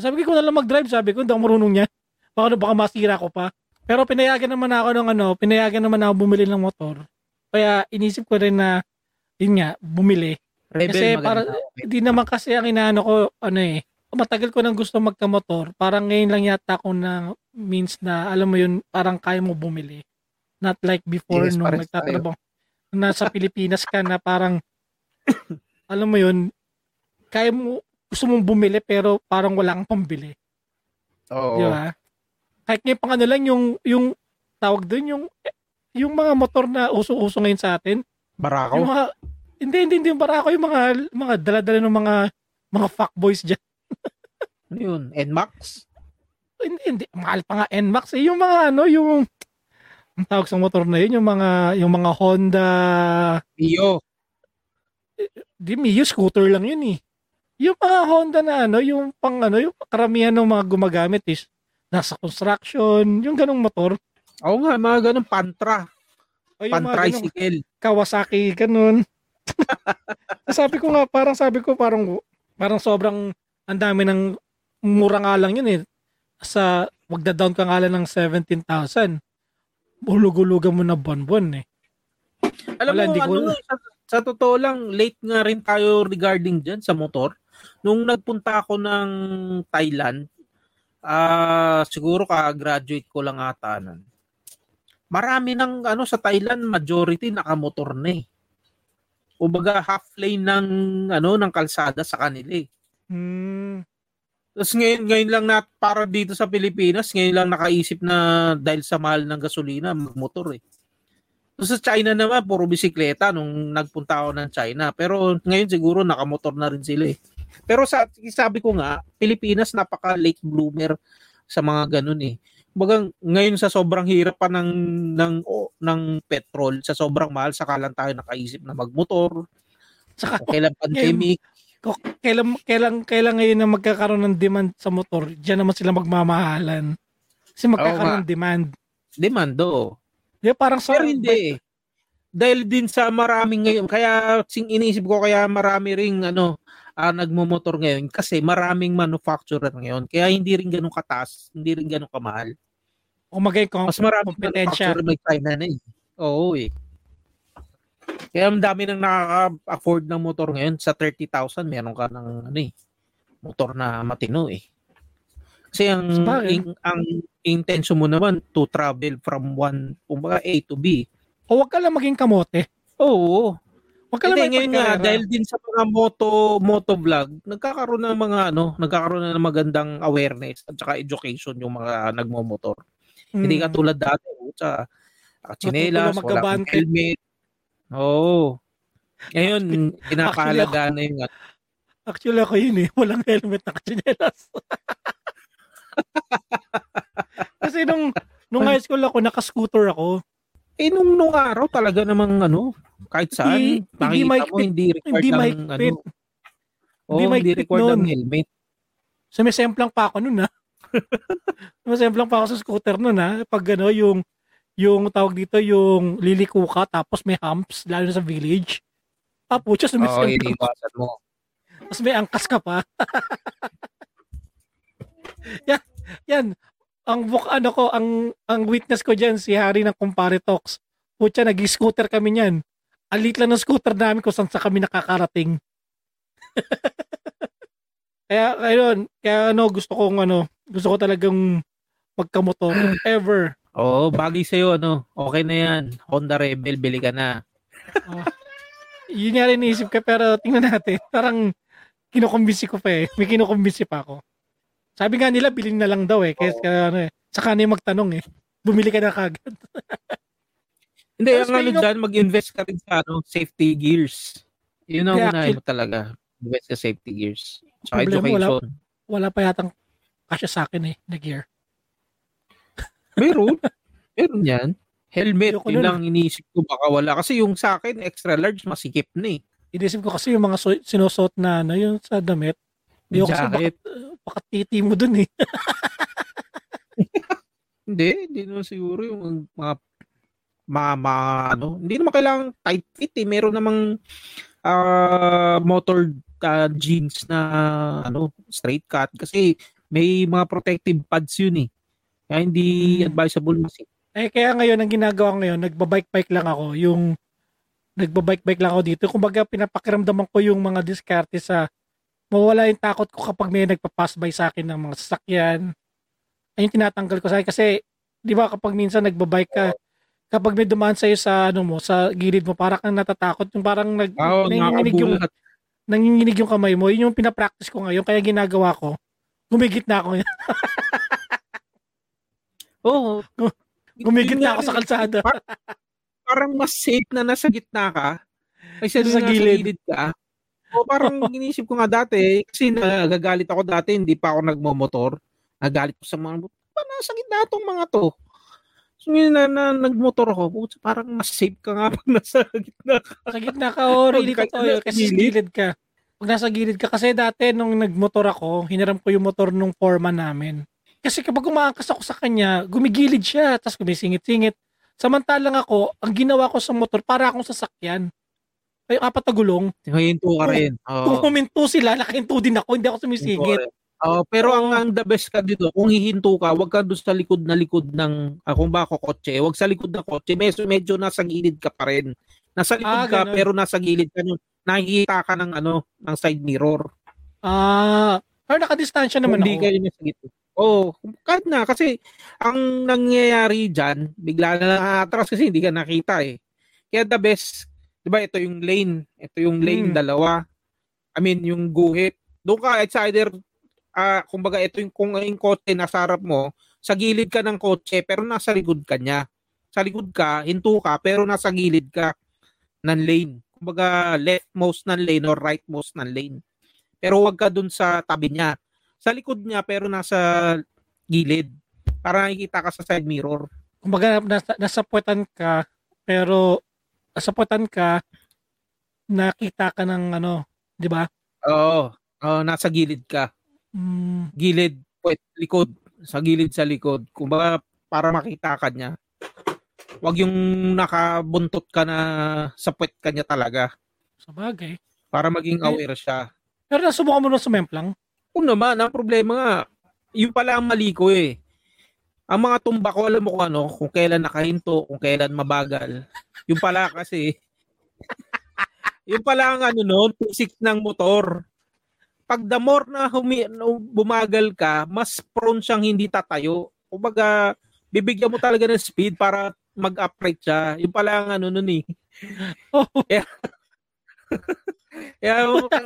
Sabi ko, ikaw na lang mag-drive. Sabi ko, hindi ako marunong niya. Baka, baka masira ko pa. Pero pinayagan naman ako ng ano, pinayagan naman ako bumili ng motor. Kaya inisip ko rin na, yun nga, bumili. Rebel Kasi maganda. para- Hindi naman kasi ang inaano ko, ano eh, matagal ko nang gusto magkamotor. Parang ngayon lang yata ako na means na, alam mo yun, parang kaya mo bumili. Not like before Yes, nung nagtatrabaho. Nasa Pilipinas ka na parang, alam mo yun, kaya mo, gusto mong bumili pero parang wala kang pambili. Oo. Di ba? Kahit ngayon pang ano lang yung, yung tawag doon, yung, yung mga motor na uso-uso ngayon sa atin, Barako. yung mga, hindi, hindi, hindi yung barako, yung mga, mga dala-dala ng mga, mga fuckboys dyan. Ano yun? NMAX? Hindi, hindi, mahal pa nga NMAX. Eh, yung mga ano, yung, ang tawag sa motor na yun, yung mga, yung mga Honda, Mio. di Mio, scooter lang yun eh. Yung mga Honda na ano, yung pang ano, yung karamihan ng mga gumagamit is, nasa construction, yung ganong motor. Oo nga, mga ganun, Pantra. O yung ganong Pan-tricycle. Kawasaki, ganun. (laughs) sabi ko nga, parang sabi ko, parang, parang sobrang, ang dami ng, mura nga lang yun eh. Sa, magda-down ka nga lang ng 17,000. Hulug-hulugan mo na buwan-buwan eh. Alam Wala, mo, hindi ko- ano, sa, sa totoo lang, late nga rin tayo regarding dyan sa motor. Nung nagpunta ako ng Thailand, ah siguro ka-graduate ko lang ata nun. Marami ng ano sa Thailand, majority nakamotor na eh. Kumbaga half lane ng ano ng kalsada sa kanila eh. Hmm. Tapos ngayon, ngayon lang na para dito sa Pilipinas, ngayon lang nakaisip na dahil sa mahal ng gasolina, magmotor eh. Tapos sa China naman, puro bisikleta nung nagpunta ako ng China. Pero ngayon siguro nakamotor na rin sila eh. Pero sa sabi ko nga, Pilipinas napaka late bloomer sa mga ganun eh. Baga ngayon sa sobrang hirap pa ng ng o, ng petrol, sa sobrang mahal saka lang tayo nakaisip na magmotor. O kailan (laughs) pandemic, kailan, kailan, kailan ngayon na magkakaroon ng demand sa motor, diyan naman sila magmamahalan. Kasi magkakaroon ng demand. demando. Di ba, parang sa, Pero hindi eh. Dahil din sa maraming ngayon, kaya sing iniisip ko kaya marami ring ano, ah, nagmomotor ngayon kasi maraming manufacturer ngayon. Kaya hindi rin ganun kataas, hindi rin ganun kamahal. kumagay ko, Mas maraming kompetensya. may China na eh. Oo eh. Kaya ang dami nang nakaka-afford ng motor ngayon. Sa 30,000, meron ka ng ano eh, motor na matino eh. Kasi ang, in- ang intention mo naman to travel from one, kumbaga A to B. o wag ka lang maging kamote. Oo. Wag ka lang ngayon nga, dahil din sa mga moto, moto vlog, nagkakaroon ng mga ano, nagkakaroon na ng magandang awareness at saka education yung mga nagmomotor. Hmm. Hindi katulad dati, sa chinelas, Matutuwa wala kang helmet. Oo. Ngayon, pinapahalagaan na yung ano. Actually ako yun eh. Walang helmet na kachinelas. (laughs) Kasi nung, nung high school ako, naka-scooter ako. Eh, nung, nung araw talaga namang ano, kahit saan, Hindi- hindi nakikita mo, hindi required Hindi ng ano. Oo, Hindi hindi, required ng nun. helmet. Sumisemplang pa ako nun ha. (laughs) Sumisemplang pa ako sa scooter nun ha. Pag ano, yung, yung tawag dito, yung liliko ka, tapos may humps, lalo na sa village. Ah, pucha, Oo, sumisemplang. iniwasan mo. Tapos may angkas ka pa. (laughs) yan, yan. Ang book, ano ko, ang, ang witness ko dyan, si Harry ng Compare Talks. Pucha, nag-scooter kami niyan. ang liit lang ng scooter namin kung saan sa kami nakakarating. (laughs) kaya, ayun, kaya ano, gusto kong ano, gusto ko talagang magkamotor ever. Oo, bagay sa'yo, ano. Okay na yan. Honda Rebel, bili ka na. Yun nga rin iniisip ko, pero tingnan natin. Parang kinukumbisi ko pa eh. May kinukumbisi pa ako. Sabi nga nila, bilhin na lang daw eh. Kaya, kaya ano eh. Saka na magtanong eh. Bumili ka na kagad. (laughs) Hindi, ang ano dyan, mag-invest ka rin sa ano, safety gears. Yun ang unahin mo talaga. Invest sa safety gears. Sa Problema, wala- education. Wala pa yatang kasya sa akin eh, na gear. (laughs) Meron. Meron yan. Helmet, Ayoko yun lang iniisip ko baka wala. Kasi yung sa akin, extra large, masikip na eh. Inisip ko kasi yung mga su- sinusot na ano, yung sa damit. Yung jacket. baka titi mo dun eh. (laughs) Hindi, hindi naman siguro yung mga mga, mga ano, hindi naman kailangan tight fit eh. Meron namang ah, motor ah, jeans na ano, straight cut kasi may mga protective pads yun eh. Kaya hindi Hmm. advisable mas Eh kaya ngayon ang ginagawa ko ngayon, nagbabike-bike lang ako, yung nagbabike-bike lang ako dito. Kumbaga pinapakiramdaman ko yung mga diskarte sa mawala yung takot ko kapag may nagpa-pass by sa akin ng mga sasakyan. Ayun tinatanggal ko sa akin kasi 'di ba kapag minsan nagbabike ka, kapag may dumaan sa sa ano mo, sa gilid mo, parang kang natatakot, yung parang nag Oh, nanginginig yung nanginginig yung kamay mo. Yun yung pinapractice ko ngayon kaya ginagawa ko. Gumigit na ako. (laughs) Oo. (laughs) Gumigit na ako sa kalsada. Par- parang mas safe na nasa gitna ka kaysa Sa sa gilid. gilid. ka. O parang inisip ko nga dati, kasi nagagalit ako dati, hindi pa ako nagmomotor. Nagalit ko sa mga, pa nasa gitna tong mga to. So yun na, na nagmotor ako, putz, parang mas safe ka nga pag nasa gitna ka. Sa gitna ka, oh, really yun. nasa Kasi gilid ka. Pag nasa gilid ka, kasi dati nung nagmotor ako, hiniram ko yung motor nung foreman namin. Kasi kapag umaangkas ako sa kanya, gumigilid siya, tapos gumisingit-singit. Samantalang ako, ang ginawa ko sa motor, para akong sasakyan. Ay, apat na gulong. Hinto ka rin. Kung Oo. huminto sila, nakahinto din ako, hindi ako rin. Oo, pero ang, ang the best ka dito, kung hihinto ka, wag ka doon sa likod na likod ng, ah, kung ba ako kotse, wag sa likod ng kotse, medyo, medyo nasa gilid ka pa rin. Nasa likod Ah, ka, ganun. pero nasa gilid ka, nun, nakikita ka ng ano, ng side mirror. Ah, pero nakadistansya naman Hindi ako. kayo nasa gitna. Oo, kahit na, kasi ang nangyayari dyan, bigla na lang atras kasi hindi ka nakita eh. Kaya the best, di ba, ito yung lane, ito yung lane, Hmm. dalawa. I mean, yung guhit. Doon ka, it's either, ah, kumbaga, ito yung, kung yung kotse nasa harap mo, sa gilid ka ng kotse, pero nasa likod ka niya. Sa likod ka, hinto ka, pero nasa gilid ka ng lane. Kumbaga, leftmost ng lane or rightmost ng lane. Pero wag ka dun sa tabi niya. Sa likod niya, pero nasa gilid. Para nakikita ka sa side mirror. Kumbaga, nasa, nasa puwetan ka, pero nasa puwetan ka, nakita ka ng ano, di ba? Oo. Oo, nasa gilid ka. Mm, Gilid, puwet, likod. Sa gilid sa likod. Kumbaga, para makita ka niya. Wag yung nakabuntot ka na sa puwet ka niya talaga. sa bagay. Para maging Eh, aware siya. Pero nasubukan mo na sumemplang. Kung naman, ang problema nga, yun pala ang mali ko eh. Ang mga tumba ko, alam mo kung ano, kung kailan nakahinto, kung kailan mabagal. Yung pala kasi, (laughs) yung pala ang ano noon, physics ng motor. Pag the more na humi, bumagal ka, mas prone siyang hindi tatayo. Kumbaga, bibigyan mo talaga ng speed para mag-upright siya. Yung pala ang ano nun eh. (laughs) Oh, Kaya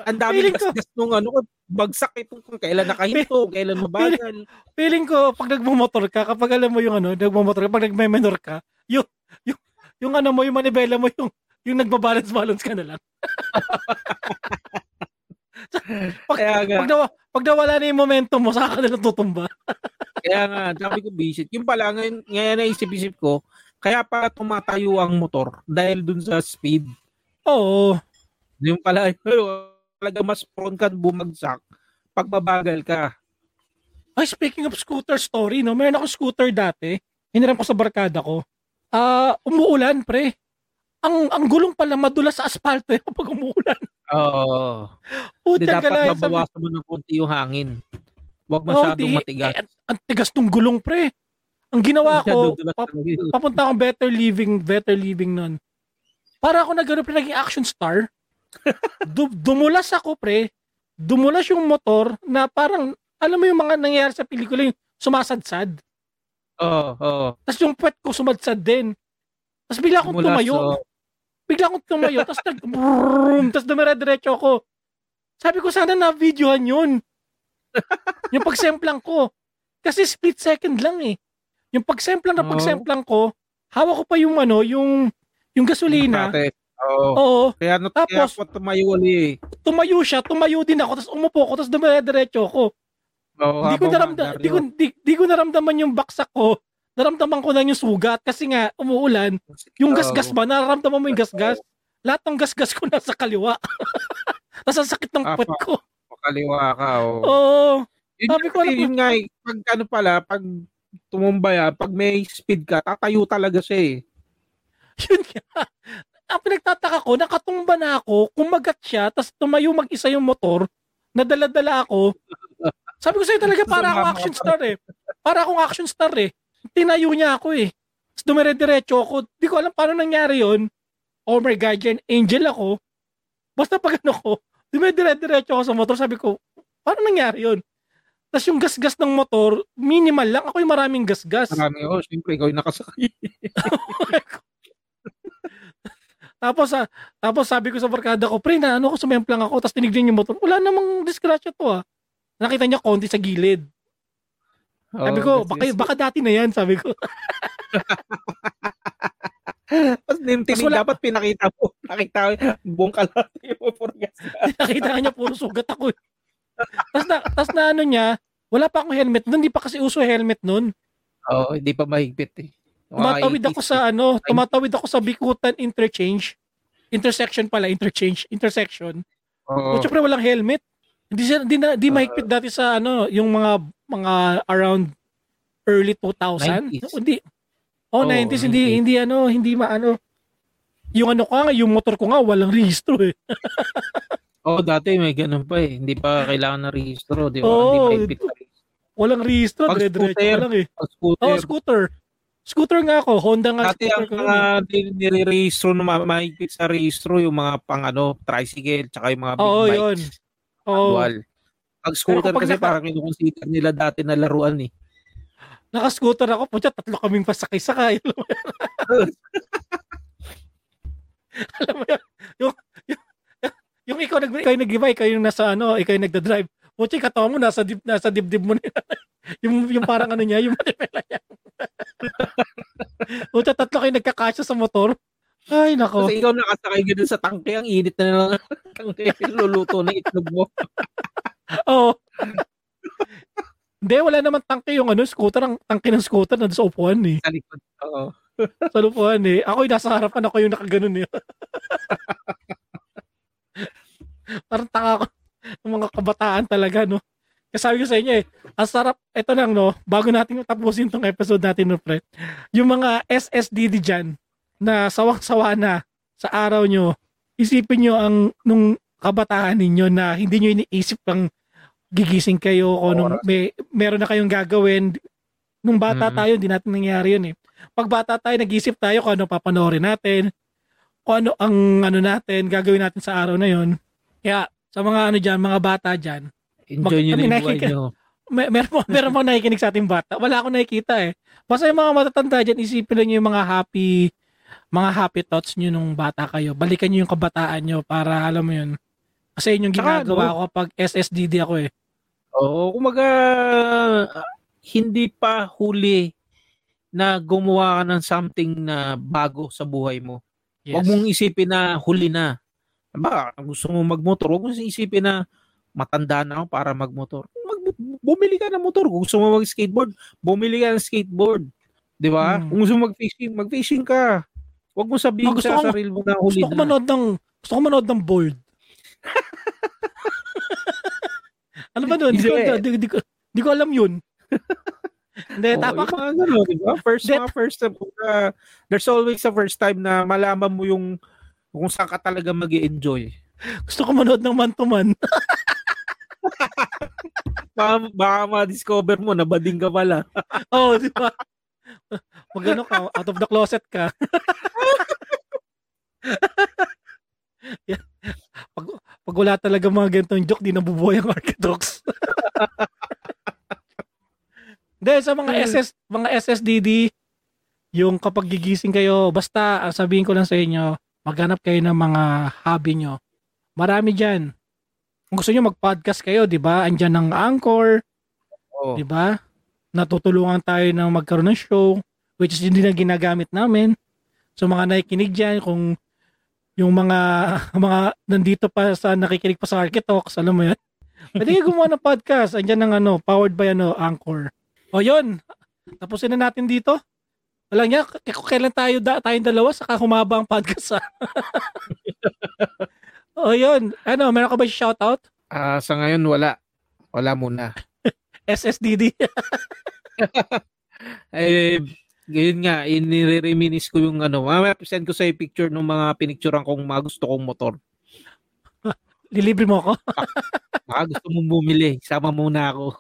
ang dami Feeling ko- gasgas nung ano, bagsak ito kung kailan nakahinto, kailan mabagal. (laughs) feeling ko, pag nagmumotor ka, kapag alam mo yung ano, nagmumotor ka, pag nagme-menor ka, yung, yung, yung ano mo, yung manibela mo, yung, yung nagbabalance-balance ka na lang. (laughs) pag, Kaya nga, pag, nawa, pag nawala na yung momentum mo, saka ka na tutumba. (laughs) kaya nga, sabi ko visit. Yung pala, ngayon, ngayon naisip-isip ko, kaya pa tumatayo ang motor dahil dun sa speed. Oo. Yung pala, (laughs) talaga mas prone ka bumagsak pag mabagal ka. Ay, speaking of scooter story, no, meron ako scooter dati. Hiniram ko sa barkada ko. Ah, umuulan, pre. Ang ang gulong pala madulas sa asfalto (laughs) eh, kapag umuulan. Oo. Di Puta ka dapat na. mabawasan mo ng konti yung hangin. Huwag Oh, masyadong di- matigas. eh, ang tigas ng gulong, pre. Ang ginawa ko, Masyado dulas pa- talaga yun. papunta akong better living, better living nun. para ako pre naging action star. Du- dumulas ako pre. Dumulas yung motor na parang alam mo yung mga nangyayari sa pelikula yung sumasadsad. Oo, oo. Tapos yung puwet ko sumadsad din. Tapos bigla akong Dumulas, tumayo. oo. Bigla akong tumayo. Tapos nag brum, tapos dumire-diretso ako. Sabi ko sana na videohan yun. (laughs) yung pagsemplang ko. Kasi split second lang eh. Yung pagsemplang na pagsemplang ko, hawak ko pa yung ano, yung yung gasolina. Ate, Oo. Oo, Kaya, no, Tapos- kaya tumayo uli. tumayo siya, tumayo din ako, tapos umupo ko, tapos dumire-diretso ako. Oo, Di ko habang naramda, maandar di ko, di, di ko naramdaman yung baksak ko. Naramdaman ko lang yung sugat kasi nga umuulan. Yung gasgas ba, nararamdaman mo yung gasgas? Lahat ng gasgas ko (laughs) nasa kaliwa. (laughs) Ang sakit ng puwet ko. Makaliwa ka. Oo. Oo. Yun, Sabi ko, yun nga eh, pag ano pala, pag tumumba yan, pag may speed ka, tatayo talaga siya eh. (laughs) Yun nga. Ang pinagtataka ko, nakatumba na ako, kumagat siya, tapos tumayo mag-isa yung motor, nadala-dala ako. Sabi ko sa'yo talaga, para akong action star eh. Para akong action star eh. Tinayo niya ako eh. Tapos dumire-diretso ako. Di ko alam paano nangyari yon. Oh my guardian angel ako. Basta pag ano ko, dumire-diretso ako sa motor. Sabi ko, paano nangyari yon? Tapos yung gasgas ng motor, minimal lang. Ako yung maraming gasgas. Marami, oh, siyempre, ikaw yung nakasakay. (laughs) Tapos ah, tapos sabi ko sa barkada ko, pre, na ano ko sumemplang ako, tapos tinignan yung motor. Wala namang disgrasya to ah. Nakita niya konti sa gilid. Sabi ko, Oo, baka, kasi- baka dati na yan, sabi ko. Tapos name Tas tinig, wala- dapat pinakita mo. (laughs) Nakita mo, buong kalahati mo for gas. Nakita niya puro sugat ako. eh. Tapos na, tapos na ano niya, wala pa akong helmet nun, hindi pa kasi uso helmet nun. Oo, hindi pa mahigpit eh. Tumatawid 80s ako sa ano, tumatawid ako sa Bikutan interchange. Intersection pala, interchange, intersection. Oo. Oh. Siyempre walang helmet. Hindi siya hindi na di mahigpit dati sa ano, yung mga mga around early 2000. 90s. Hindi. Oh, Oo, 90s hindi 90s. hindi ano, hindi maano. Yung ano ko nga, yung motor ko nga walang (laughs) rehistro eh. Oo, dati may ganun pa eh. Hindi pa kailangan ng rehistro, di ba? Oo. Hindi mahigpit. Walang rehistro, dire-diretso lang eh. Pag scooter, Oh, scooter. Scooter nga ako, Honda nga dati scooter ang mga yun eh. nire-rehistro na ma- mahigpit sa rehistro, yung mga pang ano, tricycle, tsaka yung mga big Oo, bikes. yun. Oo. Manual. Pag scooter kasi naka- parang kinukonsider nila dati na laruan eh. Naka-scooter ako, putya, tatlo kaming pasakay-sakay. Alam mo yun? (laughs) Yung, yung, yung ikaw, nag, ikaw yung nag-iba, ikaw yung nasa ano, ikaw yung nagda-drive. Putya, katawa mo, nasa, dib, nasa dibdib mo na yun. (laughs) yung, yung parang ano niya, yung manipela niya. (laughs) Putya, tatlo kayo nagkakasya sa motor. Ay, nako. Kasi ikaw nakasakay ganun sa tangke, ang init na lang ng (laughs) tangke, luluto ng itlog mo. Oo. Hindi, wala naman tangke yung ano, scooter. Ang tangke ng scooter na sa upuan eh. Sa likod. Oo. Sa upuan eh. Ako yung nasa harapan, ako yung nakaganon eh. Parang tanga ko kabataan talaga, no? Kasi sabi ko sa inyo eh, ang sarap, eto lang, no? Bago natin tapusin tong episode natin, no, pre? Yung mga SSDD dyan, na sawang-sawa na sa araw nyo, isipin nyo ang nung kabataan ninyo na hindi nyo iniisip ang gigising kayo o nung may, meron na kayong gagawin. Nung bata Mhm. tayo, hindi natin nangyari yun eh. Pag bata tayo, nag-isip tayo kung ano papanoorin natin, kung ano ang ano natin, gagawin natin sa araw na yon. Kaya sa mga ano dyan, mga bata dyan, Enjoy kami na yung buhay nyo. (laughs) may, meron mo meron mo nakikinig sa ating bata. Wala akong nakikita eh. Basta yung mga matatanda dyan, isipin nyo yung mga happy mga happy thoughts nyo nung bata kayo. Balikan nyo yung kabataan nyo para alam mo yun. Kasi yun yung ginagawa ko kapag SSDD ako eh. Oo, kumaga, hindi pa huli na gumawa ka ng something na bago sa buhay mo. Yes. Huwag mong isipin na huli na. Ba, gusto mo magmotor, huwag mong isipin na matanda na ako para magmotor. Mag, bumili ka ng motor. Kung gusto mo mag-skateboard, bumili ka ng skateboard. Di ba? Hmm. Kung gusto mo mag-fishing, mag-fishing ka. Huwag mo sabihin Ah, sa ko- sarili mo na huli gusto ko na. manood ng gusto ko manood ng bold. (laughs) ano ba doon? Di, ko, Hindi. di, di, ko, di ko alam yun. Hindi, Oo, tama ka. ganun, di ba? First, That- first time, uh, there's always a first time na malaman mo yung kung saan ka talaga mag enjoy Gusto ko manood ng man-to-man. (laughs) Baka, baka ma-discover mo na bading ka pala. (laughs) Oo, oh, di ba? Mag ano ka, out of the closet ka. (laughs) Yeah. pag, pag wala talaga mga ganitong joke, di nabubuhay ang Archidox. Hindi, sa mga SS, mga SSDD, yung kapag gigising kayo, basta ang sabihin ko lang sa inyo, maghanap kayo ng mga hobby nyo. Marami dyan. Kung gusto nyo mag-podcast kayo, di ba? Andyan ng Anchor, Oo. di ba? Natutulungan tayo ng magkaroon ng show, which is hindi na ginagamit namin. So mga nakikinig dyan, kung yung mga (laughs) mga nandito pa sa nakikinig pa sa Architox, alam mo yan? Pwede kayo gumawa ng podcast. Andyan ng ano, powered by ano, Anchor. O yun, tapusin na natin dito. Walang niya, kailan tayo, da, tayong dalawa, saka humaba ang podcast. Ha? (laughs) o yun, ano, meron ka ba shoutout? Ah, sa ngayon wala. Wala muna. (laughs) SSDD. (laughs) Eh, ngayon nga, inire-reminis ko yung ano, mamaya send ko sa picture ng mga pinicturean kong mga gusto kong motor. Lilibre mo ako? Baka gusto mong bumili, sama muna ako.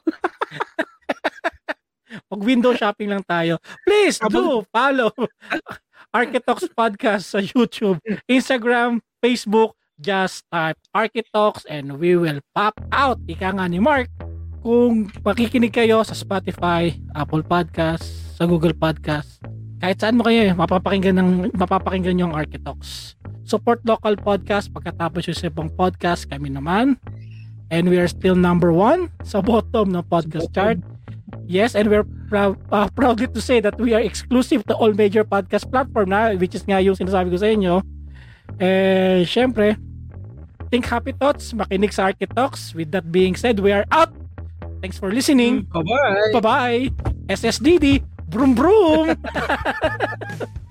Pag window shopping lang tayo, please do follow (laughs) Architox Podcast sa YouTube, Instagram, Facebook, just type Architox and we will pop out. Ika nga ni Mark. Kung makikinig kayo sa Spotify, Apple Podcast, sa Google Podcast, kahit saan mo kayo, eh, mapapakinggan, ng, mapapakinggan yung Architox. Support local podcast pagkatapos yung ibang podcast, kami naman. And we are still number one sa bottom ng podcast chart. Yes, and we're proud, uh, proudly to say that we are exclusive to all major podcast platform na, which is nga yung sinasabi ko sa inyo. Eh, syempre, think happy thoughts, makinig sa Architox. With that being said, we are out. Thanks for listening. Bye-bye! Bye-bye. SSDD. Broom broom. (laughs)